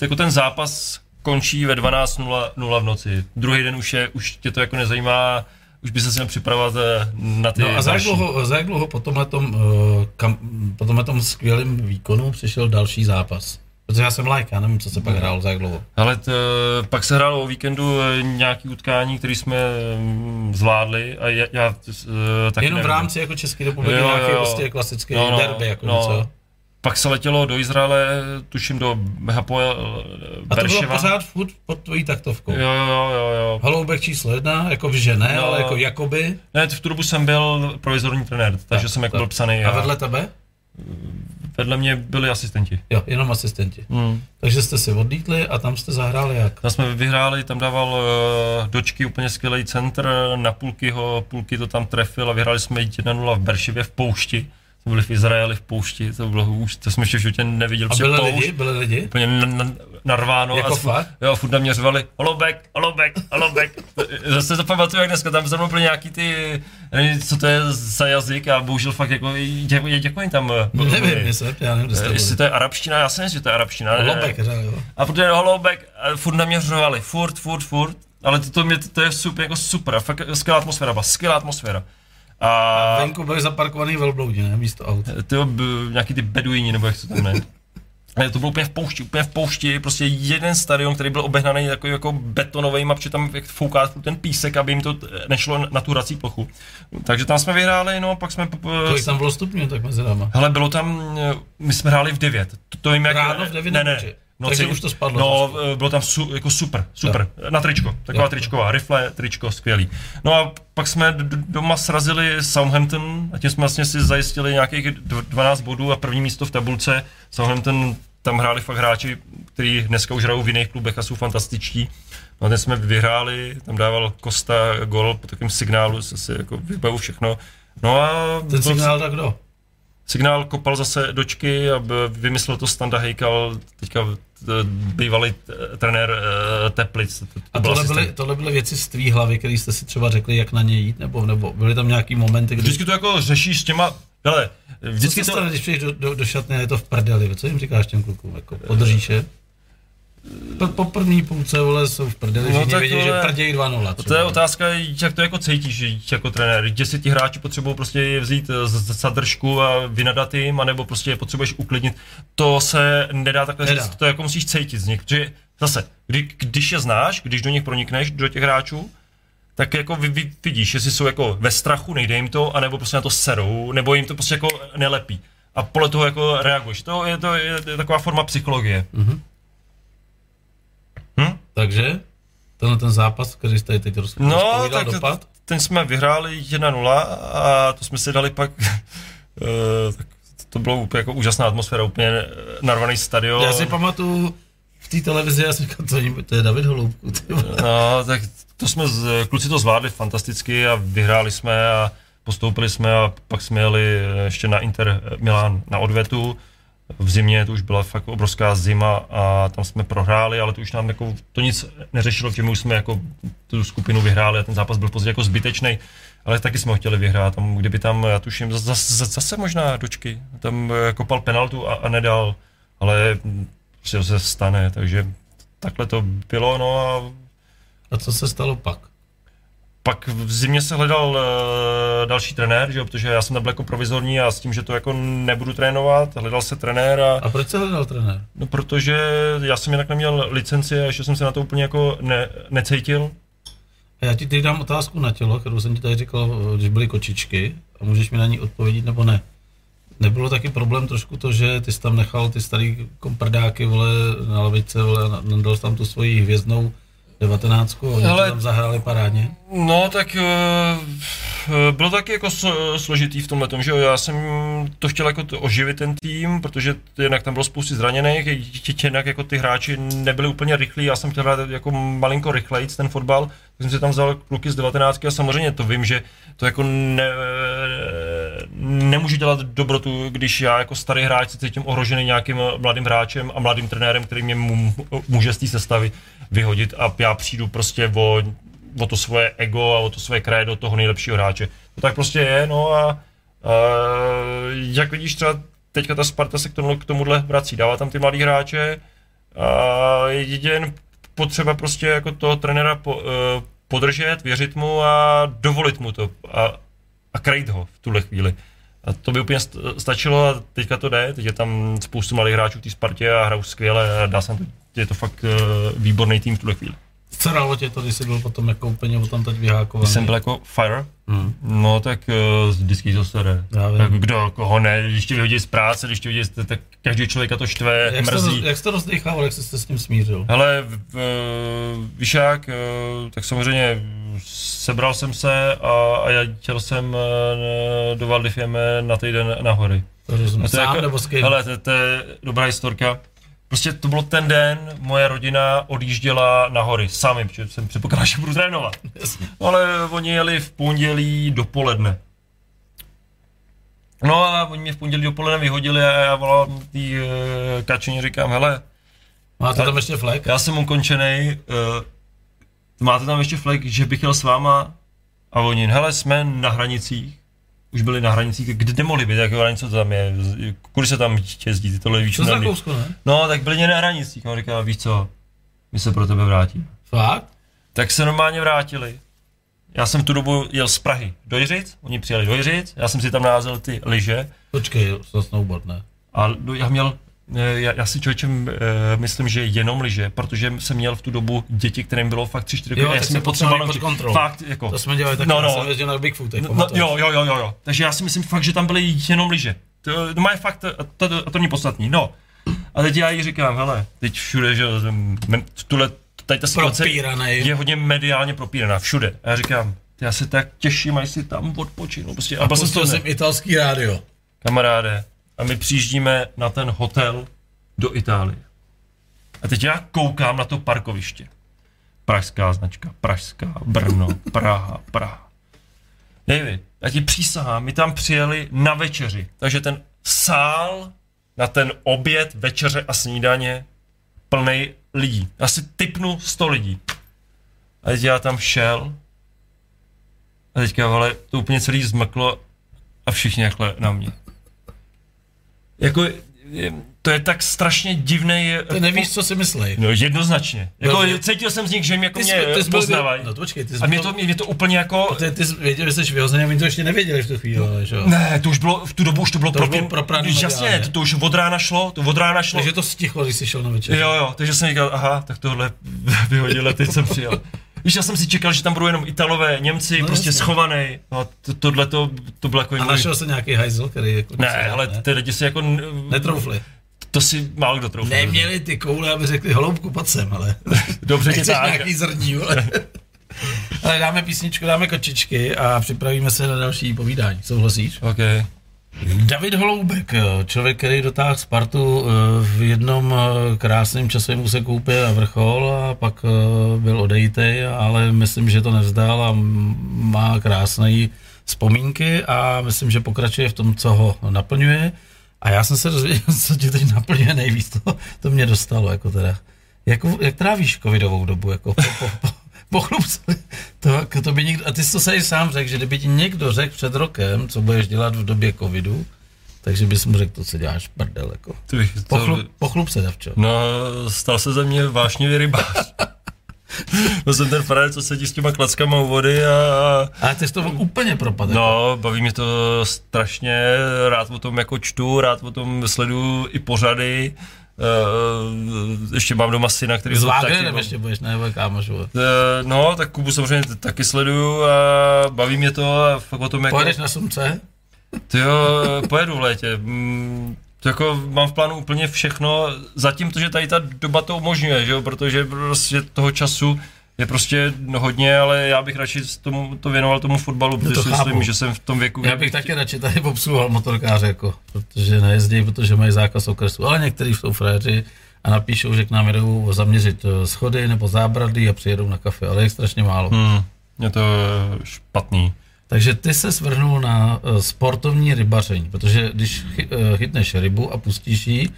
jako ten zápas končí ve 12.00 v noci. Druhý den už je, už tě to jako nezajímá, už by se měl připravovat eh, na ty No a za jak dlouho, za jak dlouho po tomhletom, kam, po tomhletom skvělém výkonu přišel další zápas? Protože já jsem like, já nevím, co se pak hrálo, za jak dlouho. Ale t, pak se hrálo o víkendu eh, nějaký utkání, které jsme mm, zvládli a já, já eh, taky Jenom v nevím. rámci jako České republiky Jo, nějaký jo. prostě klasický No, no, derby, jako no. něco. Pak se letělo do Izraele, tuším do Hapoel A to bylo pořád furt pod tvojí taktovkou. Jo, jo, jo, jo. Holoubek číslo jedna, jako že ne, No. ale jako jakoby. Ne, v tu dobu jsem byl provizorní trenér, takže Tak, jsem jako tak. byl psaný. A vedle tebe? Vedle mě byli asistenti. Jo, jenom asistenti. Hmm. Takže jste si odlítli a tam jste zahráli jak? Tam jsme vyhráli, tam dával uh, dočky úplně skvělý centr, na půlky ho, půlky to tam trefil a vyhráli jsme 1-0 v Beršivě v poušti. Jsme byli v Izraeli v poušti, to bylo už, to jsme ještě v životě neviděl. A byli poušť, lidi? Byli lidi? Úplně na, na, narváno. Jako a fakt? Jo, furt na mě řvali, holobek, holobek, holobek. [laughs] Zase to pamatuju, jak dneska, tam za mnou byly nějaký ty, nevím, co to je za jazyk a bohužel fakt jako, děkuji, děkuji tam. eh, Nevím, jestli, já nevím, jste Jestli to je arabština, já si že to je arabština. ne? Lobek, že jo. A protože holobek, a furt na mě řvali, furt, furt, furt. Ale to, to, mě, to je super, jako super, a fakt skvělá atmosféra, byla skvělá atmosféra. A Venku byli zaparkovaný velbloudi, ne, místo aut. ty nějaký ty beduini, nebo jak se to jmenuje. Ale to bylo úplně v poušti, úplně v poušti, prostě jeden stadion, který byl obehnaný jako, jako betonový, protože tam jak fouká ten písek, aby jim to nešlo na tu hrací plochu. Takže tam jsme vyhráli, no, pak jsme... Kolik tam bylo stupňů, tak mezi náma? Hele, bylo tam, eh, my jsme hráli v 9. To, to jim jak... Ráno v 9 Ne, ne. Noci, Takže už to spadlo No, bylo tam su, jako super, super. Na tričko, taková Jo. tričková, rifle, tričko, skvělý. No a pak jsme doma srazili Southampton a tím jsme vlastně si zajistili nějakých dv- 12 bodů a první místo v tabulce. Southampton tam hráli fakt hráči, kteří dneska už hrajou v jiných klubech a jsou fantastičtí. No a dnes jsme vyhráli, tam dával Costa gol po takovém signálu, se si jako vybavu všechno. No a Ten byl- signál tak kdo? Signál kopal zase dočky a vymyslel to Standa Hejkal, teďka eh, bývalý eh, trenér eh, Teplic. To- to A tohle byly, tohle byly věci z tvý hlavy, které jste si třeba řekli, jak na ně jít, nebo, nebo byly tam nějaký momenty, kdy... Vždycky to jako řešíš s těma, hele, Co vždycky se to, stane, když přijdeš do, do, do šatny a je to v prdeli? Co jim říkáš těm klukům? Jako, podržíš je? Po, po první půlce, vole, jsou v prdeli, No tak, vědí, že prdějí 2-0. to je otázka, jak to jako cítíš jako trenér, že si ti hráči potřebují prostě je vzít z, z zadržku a vynadat jim, anebo prostě je potřebuješ uklidnit. To se nedá takhle Nedá. říct, to jako musíš cítit z nich, protože zase, kdy, když je znáš, když do nich pronikneš, do těch hráčů, tak jako vy, vy, vidíš, jestli jsou jako ve strachu, nejde jim to, anebo prostě na to serou, nebo jim to prostě jako nelepí. A podle toho jako reaguješ. To je, to je, je taková forma psychologie. Takže, tenhle ten zápas, který jste teď No, rozpovídal tak dopad, ten jsme vyhráli 1-0 a to jsme si dali pak, uh, [laughs] tak to bylo úplně jako úžasná atmosféra, úplně narvaný stadion. já si pamatuju v té televizi, já jsem říkal, to, je- to je David Holoubku. No, tak to jsme, kluci to zvládli fantasticky a vyhráli jsme a postoupili jsme a pak jsme jeli ještě na Inter Milán na odvetu. V zimě to už byla fakt obrovská zima a tam jsme prohráli, ale to už nám jako, to nic neřešilo, my už jsme jako tu skupinu vyhráli a ten zápas byl později jako zbytečný. Ale taky jsme ho chtěli vyhrát, tam, kdyby tam, já tuším, zase, zase možná dočky, tam eh, kopal penaltu a, a nedal, ale prostě se stane, takže takhle to bylo, no a A co se stalo pak? Pak v zimě se hledal uh, další trenér, že jo, protože já jsem tam byl jako provizorní a s tím, že to jako nebudu trénovat, hledal se trenér a A proč se hledal trenér? no protože já jsem jinak neměl licenci a ještě jsem se na to úplně jako ne, necítil. A já ti teď dám otázku na tělo, kterou jsem ti tady říkal, když byly kočičky, a můžeš mi na ní odpovědět nebo ne. Nebylo taky problém trošku to, že ty jsi tam nechal ty starý komprdáky, vole, na lavice, vole, nadal tam tu svoji hvězdnou devatenáctku, oni Hele. to tam zahráli parádně. No, tak uh, bylo taky jako sl- složitý v tomhle, že jo, já jsem to chtěl jako to oživit ten tým, protože jinak tam bylo spousty zraněných, jinak jako ty hráči nebyli úplně rychlí, já jsem chtěl hrát jako malinko rychlejc ten fotbal, tak jsem si tam vzal kluky z 19 a samozřejmě to vím, že to jako ne, nemůžu dělat dobrotu, když já jako starý hráč se cítím ohrožený nějakým mladým hráčem a mladým trenérem, který mě může z té sestavy vyhodit a já přijdu prostě o, o to svoje ego a o to svoje krédo toho nejlepšího hráče. To tak prostě je, no a, a jak vidíš třeba teďka ta Sparta se k, tomu, k tomuhle vrací, dává tam ty mladý hráče a je jen potřeba prostě jako toho trenéra po, eh, podržet, věřit mu a dovolit mu to a, a krejt ho v tuhle chvíli. A to by úplně st- stačilo a teďka to jde, teď je tam spoustu malých hráčů v té Spartě a hrajou skvěle a dá se to, je to fakt uh, výborný tým v tuhle chvíli. Ceralo tě to, když jsi byl potom jako úplně tam teď vyhákovaný. Když jsem byl jako fire, Hmm. no tak uh, vždycky to sere. Tak kdo, koho ne, když tě vyhodí z práce, když tě vyhodí, tak každý člověka to štve, Jak mrzí. jak jsi to rozdýchával, jak jsi se s tím smířil? Hele, v- v- víš jak, eh, tak samozřejmě sebral jsem se a, a já chtěl jsem eh, do Valdifjeme na týden na hory. To rozumím. Sám jako- nebo s kým? Hele, to, to je dobrá historka. Prostě to bylo ten den, moje rodina odjížděla na hory sami, protože jsem předpokládal, že budu trénovat. Ale oni jeli v pondělí dopoledne. No a oni mě v pondělí dopoledne vyhodili a já volám tý uh, kačení, říkám, hele, Máte tam ještě flek? já jsem ukončený, uh, máte tam ještě flek, že bych jel s váma a oni, hele, jsme na hranicích, už byli na hranicích, kde nemohli být, jako hranice tam je, kudy se tam jezdí, ty tohle víš, To ne- Rakousko, ne? No, tak byli na hranicích, on říká, víš co, my se pro tebe vrátíme. Fakt? Tak se normálně vrátili. Já jsem tu dobu jel z Prahy do Jiřic, oni přijeli do Jiřic, já jsem si tam názel ty lyže Počkej, to snowboard, ne? a já měl, já, já si člověčem e, myslím, že jenom lyže, protože jsem měl v tu dobu děti, kterým bylo fakt 3-4 Jo, roky, já tak jsem potřeboval pod naučit. kontrolou. Fakt, jako. To jsme dělali taky, No, no, no. jsem na Bigfootech, No, pamatuješ? jo, jo, jo, jo, jo. Takže já si myslím fakt, že tam byly jenom lyže. To, to má fakt, a to, to, to není podstatný. No. A teď já jí říkám, hele, teď všude, že tuhle, tady ta situace je hodně mediálně propíraná, všude. A já říkám, já se tak těším, až si tam odpočinu. Prostě, A to jsem italský rádio. kamaráde, a my přijíždíme na ten hotel do Itálie. A teď já koukám na to parkoviště. Pražská značka, Pražská, Brno, Praha, Praha. David, já ti přísahám, my tam přijeli na večeři, takže ten sál na ten oběd, večeře a snídaně plný lidí. Asi typnu 100 lidí. A teď já tam šel a teďka, vole, to úplně celý zmklo a všichni takhle na mě. Jako, to je tak strašně divný. Ty nevíš, co si myslej. No jednoznačně. Jako, Dobře. cítil jsem z nich, že mě jako Ty mě jsi, ty jsi byl, poznávají. no to počkej, ty jsi A mě to, mě to úplně jako... Ty, ty jsi věděl, že jsi vyhozený, oni to ještě nevěděli v tu chvíli, ale že jo? Ne, to už bylo, v tu dobu už to bylo To propin- bylo propraný Jasně, to, to už od rána šlo, to od rána šlo. Takže to stichlo, když jsi šel na večer. Jo, jo, takže jsem říkal, aha, tak tohle [laughs] vyhodil a teď jsem přijel. Víš, já jsem si čekal, že tam budou jenom Italové, Němci, No, prostě jasně. schovaný. No, to, tohle to, to bylo jako A můj- našel se nějaký hajzl, který jako... Ne, ale ty lidi si jako... Netroufli. To si málo kdo troufl. Neměli ty koule, aby řekli, holoubku, pojď sem, ale... [laughs] Dobře Nechceš tak. nějaký zrní, ale... [laughs] ale dáme písničku, dáme kočičky a připravíme se na další povídání. Souhlasíš? OK. David Holoubek, člověk, který dotáhl Spartu eh, v jednom eh, krásném časovém úseku úplně na vrchol a pak eh, byl odejitej, ale myslím, že to nevzdal a má krásné vzpomínky a myslím, že pokračuje v tom, co ho naplňuje. A já jsem se dozvěděl, [laughs] co tě teď naplňuje nejvíc, to, to mě dostalo, jako teda. Jako, jak trávíš covidovou dobu, jako po, po, po, pochlub se. [laughs] To, jako to by někdo, a ty jsi to se i sám řekl, že kdyby ti někdo řekl před rokem, co budeš dělat v době covidu, takže bys mu řekl to, co děláš, prdel, jako. Bych, to, Pochlup, pochlup se, Davčo. No, stal se ze mě vášnivý rybář. to [laughs] jsem ten frajer, co sedí s těma klackama u vody a, a ty jsi to úplně propad. jako. No, baví mě to strašně, rád o tom jako čtu, rád o tom sleduju i pořady. Uh, ještě mám doma syna, který S to Wagnerem taky- ještě budeš, ne, kámoš, vole. Eh, No, tak Kubu samozřejmě taky sleduju a baví mě to a fakt o tom jako... Pojedeš na sumce? Ty jo, pojedu v létě. Mm, to jako mám v plánu úplně všechno, zatím to, že tady ta doba to umožňuje, že jo, protože prostě toho času je prostě hodně, ale já bych radši tomu, to věnoval tomu fotbalu, protože to si myslím, že jsem v tom věku. Já bych taky radši tady popsuval motorkáře, jako, protože nejezdí, protože mají zákaz okresu, ale někteří jsou fréři a napíšou, že k nám jdou zaměřit eh, schody nebo zábrady a přijedou na kafe, ale je strašně málo. Hmm. Je to špatný. Takže ty se svrhnul na uh, sportovní rybaření, protože když chy, chytneš rybu a pustíš ji,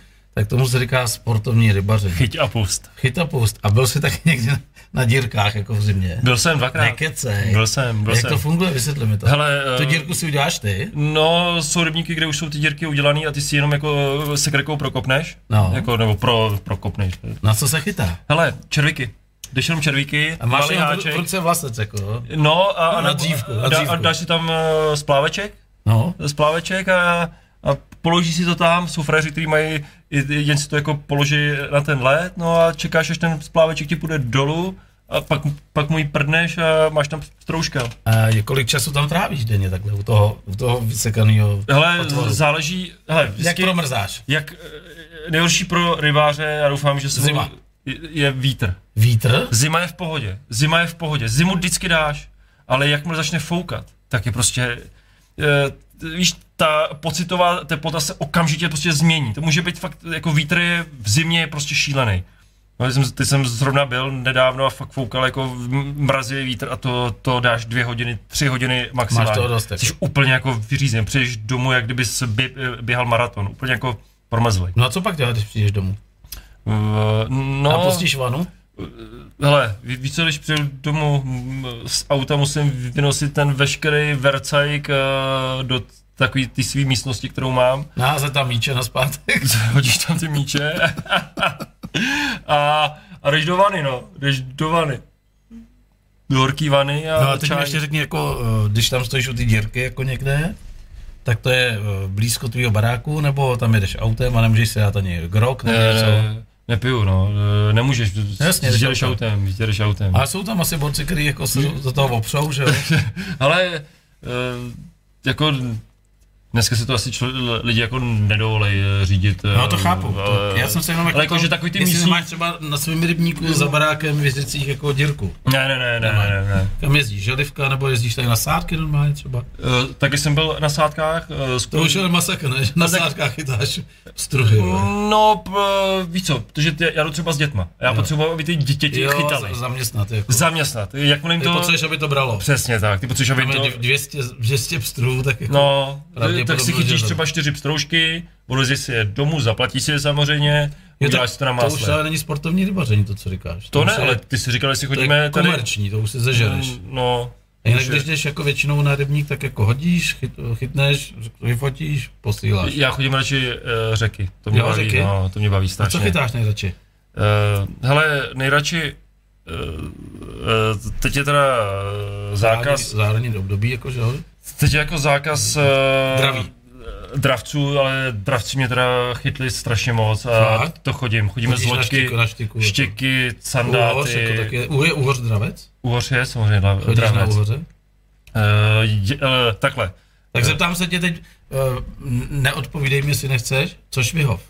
tak tomu se říká sportovní rybaření. Chyť a pust. Chyt a pust. A byl jsi taky [laughs] někdy na, na dírkách, jako v zimě? Byl jsem dvakrát. Nekecej. Byl jsem, byl Jak jsem. to funguje? Vysvětli mi to. Hele, tu eh, dírku si uděláš ty? No, jsou rybníky, kde už jsou ty dírky udělané a ty si jenom jako sekrekou prokopneš. No. Jako, nebo pro, prokopneš. Na co se chytá? Hele, červíky. Jdeš jenom červíky, A máš malý háček. v ruce vlasec, jako jo? No a, a, Na dřívku, na dřívku. a dáš si tam uh, spláveček, No. spláveček a, a položíš si to tam, jsou frajeři, kteří mají, jen si to jako položí na ten led, no a čekáš, až ten spláveček ti půjde dolů a pak, pak mu ji prdneš a máš tam stroužka. A je- kolik času tam trávíš denně takhle u toho, u toho vysekaného Hele, otvoru? záleží, hele, Jak vždycky, promrzáš? jak eh, nejhorší pro rybáře, já doufám, že se Zima. mu- je, je vítr. Vítr? Zima je v pohodě, zima je v pohodě, zimu vždycky dáš, ale jakmile začne foukat, tak je prostě, e, víš, ta pocitová teplota se okamžitě prostě změní. To může být fakt, jako vítr je v zimě je prostě šílený. No, jsem, teď jsem zrovna byl nedávno a fakt foukal jako mrazivý vítr a to, to dáš dvě hodiny, tři hodiny maximálně. Máš toho dost, jako. Jsi úplně jako vyřízen, přijdeš domů, jak kdyby bě, běhal maraton, úplně jako promrzlej. No a co pak děláš, když přijdeš domů? Uh, no, A pustíš vanu? Hele, ví- víš co, když přijdu domů z auta, musím vynosit ten veškerý vercajk uh, do takové ty své místnosti, kterou mám. Naházet tam míče na zpátek? [laughs] Hodíš tam ty míče a, a jdeš do vany, no. Jdeš do vany. Do horký vany a, No a teď mi čaj. ještě řekni, jako, eh, když tam stojíš u ty dírky jako někde, tak to je eh, blízko tvýho baráku, nebo tam jedeš autem a nemůžeš si dát ani grok, nebo ne, něco? ne, nepiju, no. E, Nemůžeš, Jasně, jdeš jdeš autem, jdeš autem. Ale jsou tam asi borci, kteří jako se do toho opřou, že jo? [laughs] Ale jako dneska si to asi člo, lidi jako nedovolej e, řídit. No to e, chápu. To, e, já jsem se jenom jako, ale jako, to- že takový ty jestli místní... nemáš třeba na svém rybníku za barákem v Jezdicích jako dírku. Ne, ne, ne, ne, ne, ne. Kam jezdíš? Želivka nebo jezdíš tady na sádky normálně třeba? Uh, taky jsem byl na sádkách. Uh, To už je masakr, ne? Že Na sádkách chytáš struhy. No, p, víš co, protože ty, já jdu třeba s dětma. Já potřebuji, aby ty dě- děti Jo, chytaly. z- zaměstnat jako. Zaměstnat. Jakmile jim Ty to... potřebuješ, aby to bralo. Přesně tak, ty potřebuješ, aby to... 200, 200 pstrů, tak jako... No, tak si chytíš to- třeba čtyři pstroužky, odvezeš si je domů, zaplatíš si je samozřejmě, Jo, uděláš si to na to už másle. ale není sportovní rybaření, to, co říkáš. To už ne, je- ale ty si říkal, jestli to je chodíme tady... komerční, to už si zežereš. No, Jinak je- když jdeš jako většinou na rybník, tak jako hodíš, chyt, chytneš, vyfotíš, posíláš. Já chodím radši uh, řeky, to mě Jo, baví, řeky? no, to mě baví A strašně. co chytáš nejradši? Uh, hele, nejradši, uh, uh, teď je teda zákaz, Zároveň období, jako že jo? Teď jako zákaz uh, Draví. dravců, ale dravci mě teda chytli strašně moc a Fakt? to chodím. Chodíme Chodíš z na loďky, na štěku, štěky, Uhoř, sandáty, jako tak je, uhoř dravec? uhoř je samozřejmě dra- Chodíš na dravec. uhoře? Uh, je, uh, takhle, Tak zeptám se tě teď, uh, neodpovídej mi, jestli nechceš, co švihov?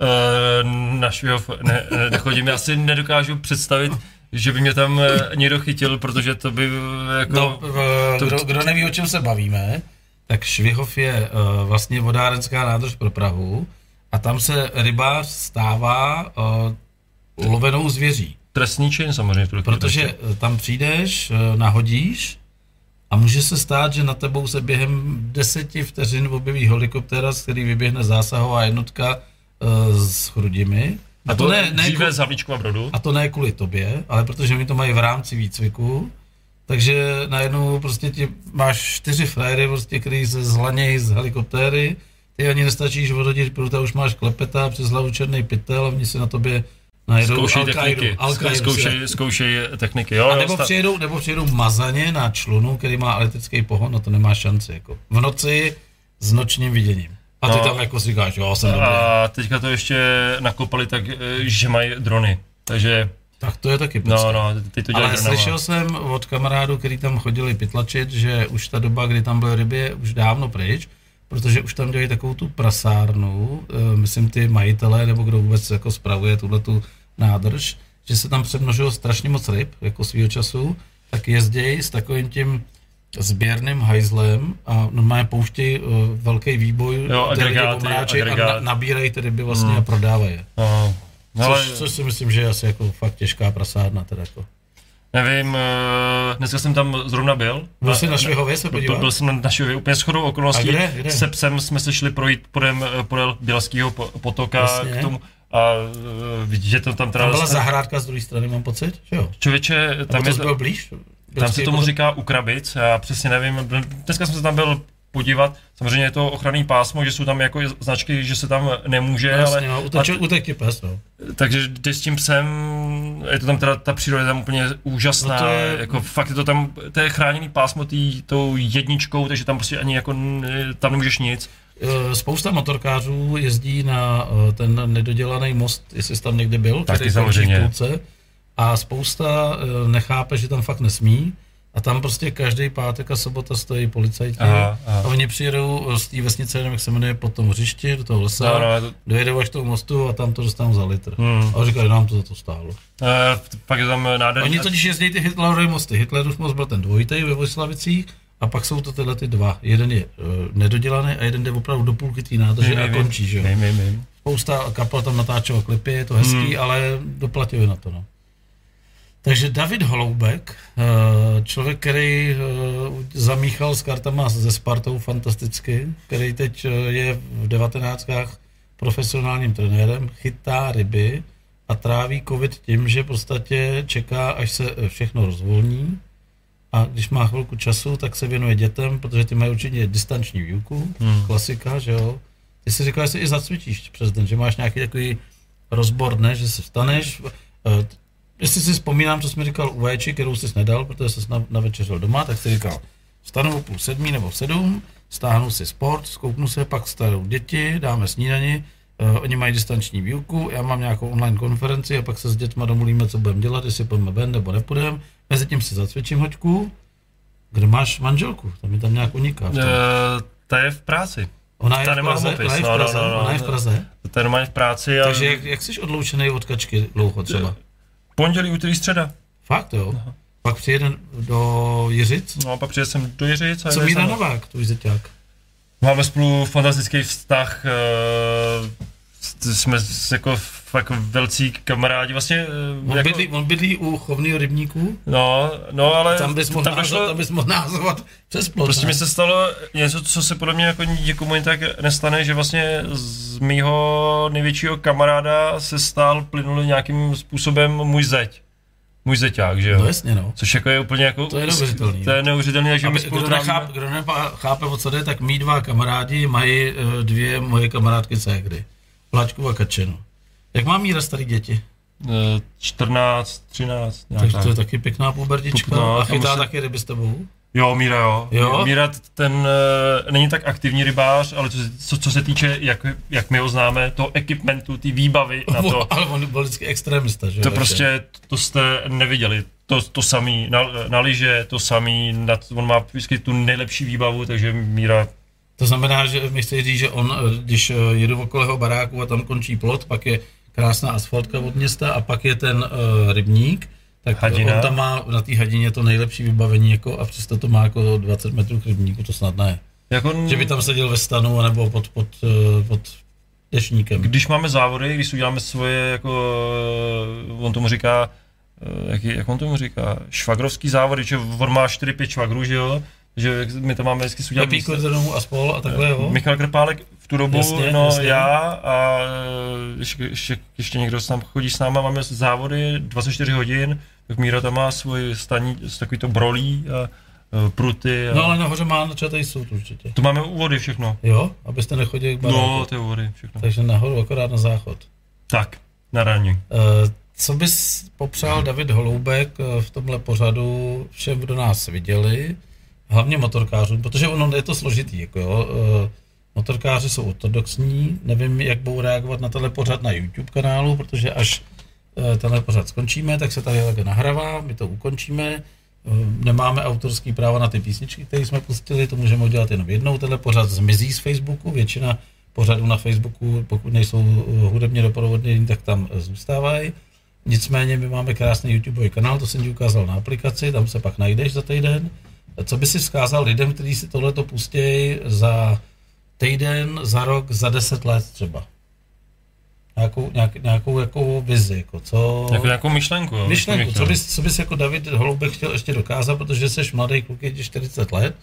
uh, na Švihov ne, [laughs] nechodím, já si nedokážu představit, že by mě tam eh, někdo chytil, protože to by eh, jako... No, uh, to- kdo, kdo neví, o čem se bavíme, tak Švihov je uh, vlastně vodárenská nádrž pro Prahu a tam se rybář stává uh, lovenou zvěří. Trestný čin samozřejmě. Protože eh, tam přijdeš, eh, nahodíš a může se stát, že na tebou se během deseti vteřin objeví helikoptéra, z který vyběhne zásahová jednotka uh, s chrudimi. A to ne, ne, dříve Havlíčku a Brodu. a to ne kvůli tobě, ale protože mi to mají v rámci výcviku, takže najednou prostě ti máš čtyři frajery, prostě, který se zhlanějí z helikoptéry, ty ani nestačíš odhodit, protože už máš klepeta přes hlavu černý pytel a oni si na tobě najedou Zkoušej Al-Qaidu, techniky. Al-Qaidu Zkoušej, [laughs] zkoušej techniky. Jo, a jo, nebo sta- přijedou, nebo přijedou mazaně na člunu, který má elektrický pohon, no to nemá šanci. Jako. V noci s nočním viděním. A ty No. tam jako si říkáš, jo, jsem dobrý. A teďka to ještě nakopali tak, eh, že mají drony. Takže Tak to je taky pecka. No, no, ty to dělají Ale Granama. slyšel jsem od kamarádů, který tam chodili pytlačit, že už ta doba, kdy tam byly ryby, je už dávno pryč, protože už tam dělají takovou tu prasárnu, eh, myslím ty majitelé, nebo kdo vůbec jako spravuje tuhle tu nádrž, že se tam přemnožilo strašně moc ryb, jako svýho času, tak jezdějí s takovým tím sběrným hajzlem a normálně pouštějí uh, velký výboj, Jo, agregáty, omráčejí a agregát. na, nabírají ty ryby vlastně hmm. a prodávají je. No, ale Což, což, si myslím, že je asi jako fakt těžká prasárna. Teda jako. nevím, eh, dneska jsem tam zrovna byl. Byl jsi na Švihově se Byl, podívat? byl jsem na Švihově úplně shodou okolností. A kde? Kde? Se psem jsme se šli projít podem, eh, podél Bělského po- potoka Jasně. k tomu a vidíte, že to tam teda... Tam byla zahrádka z druhé strany, mám pocit, že jo? Člověče, Tam tam, to je, byl blíž? Tam se tomu říká Ukrabic, já přesně nevím, dneska jsem se tam byl podívat, samozřejmě je to ochranný pásmo, že jsou tam jako značky, že se tam nemůže, Jasně, ale no, ti pes, no. takže jdeš s tím psem, je to tam teda, ta příroda je tam úplně úžasná, No to je- jako fakt je to tam, to je chráněný pásmo tý, tou jedničkou, takže tam prostě ani jako, tam nemůžeš nic. Eh, Spousta motorkářů jezdí na eh, ten nedodělaný most, jestli jsi tam někdy byl, Taky který samozřejmě. v půlce. A spousta eh, nechápe, že tam fakt nesmí. A tam prostě každý pátek a sobota stojí policajti. Aha, aha. A oni přijedou z té vesnice, nevím, jak se jmenuje, po tom hřišti, do toho lesa, No, no, to- dojedou až k tomu mostu a tam to dostanou za litr. Hmm. A říkali, nám to za to stálo. E, pak je tam nádherný. Oni totiž jezdí ty Hitlerovy mosty. Hitlerův most byl ten dvojitý ve Vojslavicích a pak jsou to tyhle ty dva. Jeden je uh, nedodělaný a jeden jde opravdu do půlky té nádrže Vím, a končí, že jo. Spousta kapel tam natáčela klipy, je to hezký, Hmm. ale doplatili na to, no. Takže David Holoubek, eh, člověk, který eh, zamíchal s kartama ze Spartou fantasticky, který teď eh, je v devatenáctkách profesionálním trenérem, chytá ryby a tráví covid tím, že v podstatě čeká, až se všechno rozvolní a když má chvilku času, tak se věnuje dětem, protože ty mají určitě distanční výuku, Hmm. klasika, že jo. Ty si říkal, že si i zacvičíš přes den, že máš nějaký takový rozbor, ne, že si vstaneš, jestli si vzpomínám, co jsi mi říkal u Véči, kterou jsi nedal, protože jsi na, na večeřel doma, tak jsi říkal, vstanu o půl sedmí nebo sedm, stáhnu si sport, zkouknu se, pak starou děti, dáme snídani, uh, oni mají distanční výuku, já mám nějakou online konferenci a pak se s dětma domluvíme, co budeme dělat, jestli půjdeme ven nebo nepůjdeme. Mezitím si zacvičím hoďku. Kde máš manželku? To mi tam nějak uniká. E, ta je v práci. Ona je ta v Praze? hmotnost, Ona je v no, no, Praze? no, no. Ona je v Praze? Ta je normálně v práci a Takže jak, jak jsi odloučený od kačky dlouho třeba? Pondělí, úterý, středa. Fakt jo? Pak přijede do Jiřic? No a pak přijel jsem do Jiřic a Co Míra Novák, tvůj zeťák? Máme spolu fantastický vztah, eh, jsme jako fakt velcí kamarádi, vlastně, eh, On, jako, bydlí, on bydlí u chovného rybníku? no, no, ale Tam bys mohl, tam názvat, došlo, tam bys mohl názvat přes plot, prostě mi se stalo něco, co se podle mě jako nikomu jen tak nestane, že vlastně z mýho největšího kamaráda se stal plynulý nějakým způsobem můj zeď. Můj zeťák, že jo? No jasně, no. Což jako je úplně jako... To je neuvěřitelný, To je neuvěřitelný, že my spolu kdo, kdo nechápe, o co jde, tak mý dva kamarádi mají eh, dvě moje kamarádky ségry. Plačku a Kačenu. Jak má Míra starý děti? Eh, 14, 13, nějak Takže tak. to je taky pěkná pubertička. No, a chytá se- taky ryby s tebou? Jo, Míra, jo. Jo? Míra ten uh, není tak aktivní rybář, ale co, se- co, co se týče, jak, jak my ho známe, toho equipmentu, ty výbavy na [laughs] to, Ale on byl vždycky extremista, že to prostě, to jste neviděli. To, to samý na, na lyže, to samý, na, on má vždycky tu nejlepší výbavu, takže Míra, To znamená, že mi chci říct, že on, eh, když eh, jedu okolo jeho baráku a tam končí plot, pak je krásná asfaltka od města a pak je ten uh, rybník, tak Hadina. on tam má na té hadině to nejlepší vybavení jako, a přesto to má jako 20 metrů k rybníku, to snad ne. jako, Že by tam seděl ve stanu nebo pod, pod, pod dešníkem. když máme závody, když uděláme svoje, jako, on tomu říká, jak, jak on tomu říká, švagrovský závody, že on má 4-5 švagrů, že jo, že my to máme vždycky udělat Pepí Kordenou a spol a takhle, jo? Michal Krpálek v tu dobu, Jasně, no jasně. já a eh, ještě, ještě, ještě někdo s nám chodí s náma, máme závody 24 hodin, tak Míra tam má svůj staní, takový to brolí a eh, pruty a No ale nahoře má načatej soud určitě. to máme úvody všechno. Jo? Abyste nechodili k baráku. No, ty úvody, všechno. Takže nahoru, akorát na záchod. Tak, na raně. Eh, Co bys popřál David Holoubek eh, v tomhle pořadu všem, kdo nás viděli, hlavně motorkářům, protože ono je to složitý, jako jo. eh, Motorkáři jsou ortodoxní, nevím, jak budou reagovat na tenhle pořad na YouTube kanálu, protože až eh, tenhle pořad skončíme, tak se tady také nahrává, my to ukončíme. Eh, Nemáme autorský práva na ty písničky, které jsme pustili, to můžeme udělat jenom jednou. Tenhle pořad zmizí z Facebooku, většina pořadů na Facebooku, pokud nejsou hudebně doprovodnění, tak tam zůstávají. Nicméně my máme krásný YouTubeový kanál, to jsem ti ukázal na aplikaci, tam se pak najdeš za týden. Co by si vzkázal lidem, kteří si tohleto pustí za týden, za rok, za deset let třeba? Nějakou, nějak, nějakou jako vizi, jako co... Jako nějakou myšlenku. jo, Myšlenku, co bys, co bys jako David Holoubek chtěl ještě dokázat, protože jsi mladý kluk, je ti 40 let,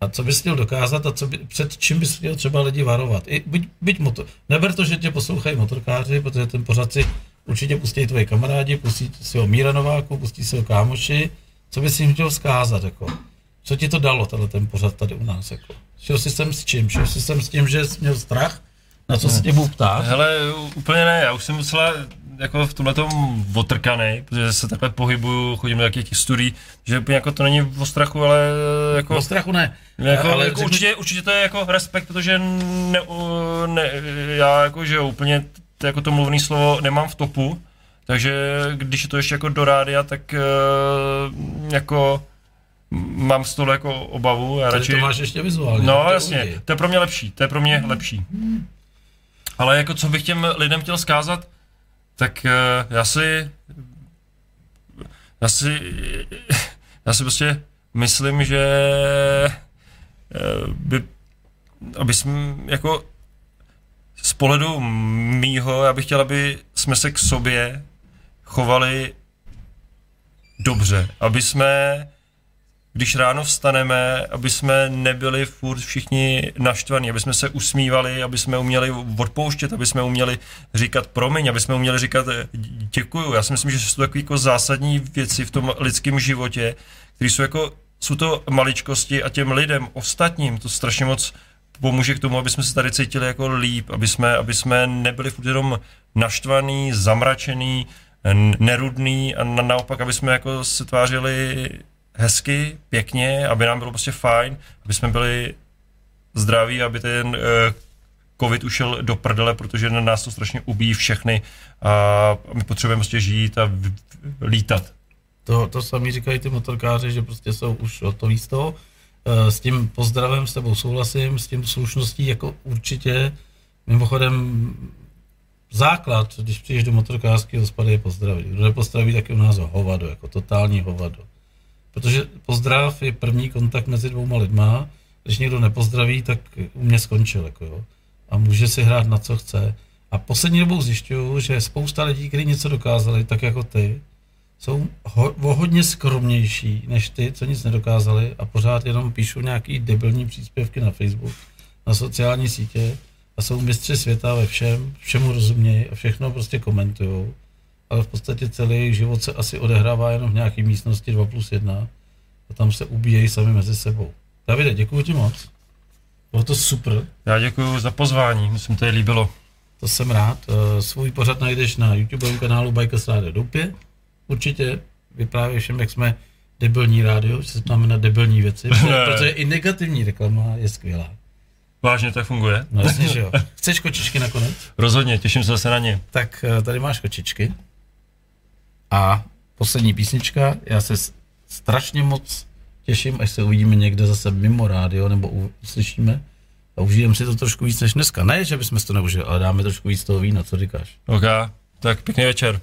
a co bys chtěl dokázat a co by, před čím bys chtěl třeba lidi varovat? I, byť, byť motor, neber to, že tě poslouchají motorkáři, protože ten pořad si určitě pustí tvoji kamarádi, pustí si ho Míra Nováku, pustí si ho kámoši, co bys jim chtěl vzkázat, jako? Co ti to dalo, tenhle ten pořad tady u nás, jako? Šel jsi sem s čím? Šel jsi sem s tím, že jsi měl strach? Na co se tě budu ptát? Hele, úplně ne, já už jsem docela jako v tomhle tom otrkaný, protože se takhle pohybuju, chodím do jakých studií, že úplně jako to není o strachu, ale jako... O strachu ne. Jako, ale jako určitě, určitě to je jako respekt, protože ne, ne, já jako, že úplně t- jako to mluvný slovo nemám v topu, takže když je to ještě jako do rádia, tak eh, jako mám z toho jako obavu. Já Tady radši, to máš ještě vizuálně. no to jasně, uvidí. to je pro mě lepší, to je pro mě lepší. Ale jako co bych těm lidem chtěl zkázat, tak eh, já si, já si, [laughs] já si prostě myslím, že eh, by, aby jsme jako z pohledu mýho, já bych chtěl, aby jsme se k sobě chovali dobře, aby jsme když ráno vstaneme, aby jsme nebyli furt všichni naštvaní, aby jsme se usmívali, aby jsme uměli odpouštět, aby jsme uměli říkat promiň, aby jsme uměli říkat eh, děkuju. Já si myslím, že jsou to takové jako zásadní věci v tom lidském životě, které jsou jako, jsou to maličkosti a těm lidem, ostatním, to strašně moc pomůže k tomu, aby jsme se tady cítili jako líp, aby jsme, aby jsme nebyli furt jenom naštvaný, zamračený, nerudný a na, naopak, aby jsme jako se tvářili hezky, pěkně, aby nám bylo prostě fajn, aby jsme byli zdraví, aby ten uh, covid ušel do prdele, protože na nás to strašně ubíjí všechny a my potřebujeme prostě žít a v, v, lítat. To, to sami říkají ty motorkáři, že prostě jsou už hotoví z toho. Eh, S tím pozdravem s tebou souhlasím, s tím slušností jako určitě. Mimochodem základ, když přijdeš do motorkářského hospody, je pozdravit. Kdo nepozdraví, tak je u nás hovado, jako totální hovado. Protože pozdrav je první kontakt mezi dvouma lidma. Když někdo nepozdraví, tak u mě skončil. Jako jo. A může si hrát na co chce. A poslední dobou zjišťuju, že spousta lidí, kteří něco dokázali, tak jako ty, jsou ho, hodně skromnější než ty, co nic nedokázali a pořád jenom píšou nějaký debilní příspěvky na Facebook, na sociální sítě a jsou mistři světa ve všem, všemu rozumějí a všechno prostě komentujou. Ale v podstatě celý jejich život se asi odehrává jenom v nějaké místnosti 2 plus 1 a tam se ubíjejí sami mezi sebou. Davide, děkuji ti moc. Bylo to super, Já děkuji za pozvání, myslím, to je líbilo. to jsem rád. Eh, Svůj pořad najdeš na YouTube kanálu Bajka Rádio Doupě. Určitě vyprávěj všem, jak jsme debilní rádio, že se ptáme na debilní věci, [laughs] protože, protože i negativní reklama je skvělá. Vážně to funguje? No jasně, že jo. [laughs] Chceš kočičky nakonec? Rozhodně, těším se zase na ně. Tak eh, tady máš kočičky. A poslední písnička, já se strašně moc těším, až se uvidíme někde zase mimo rádio, nebo uslyšíme. A užijeme si to trošku víc než dneska. Ne, že bychom si to neužili, ale dáme trošku víc toho vína, co říkáš? OK, tak pěkný večer.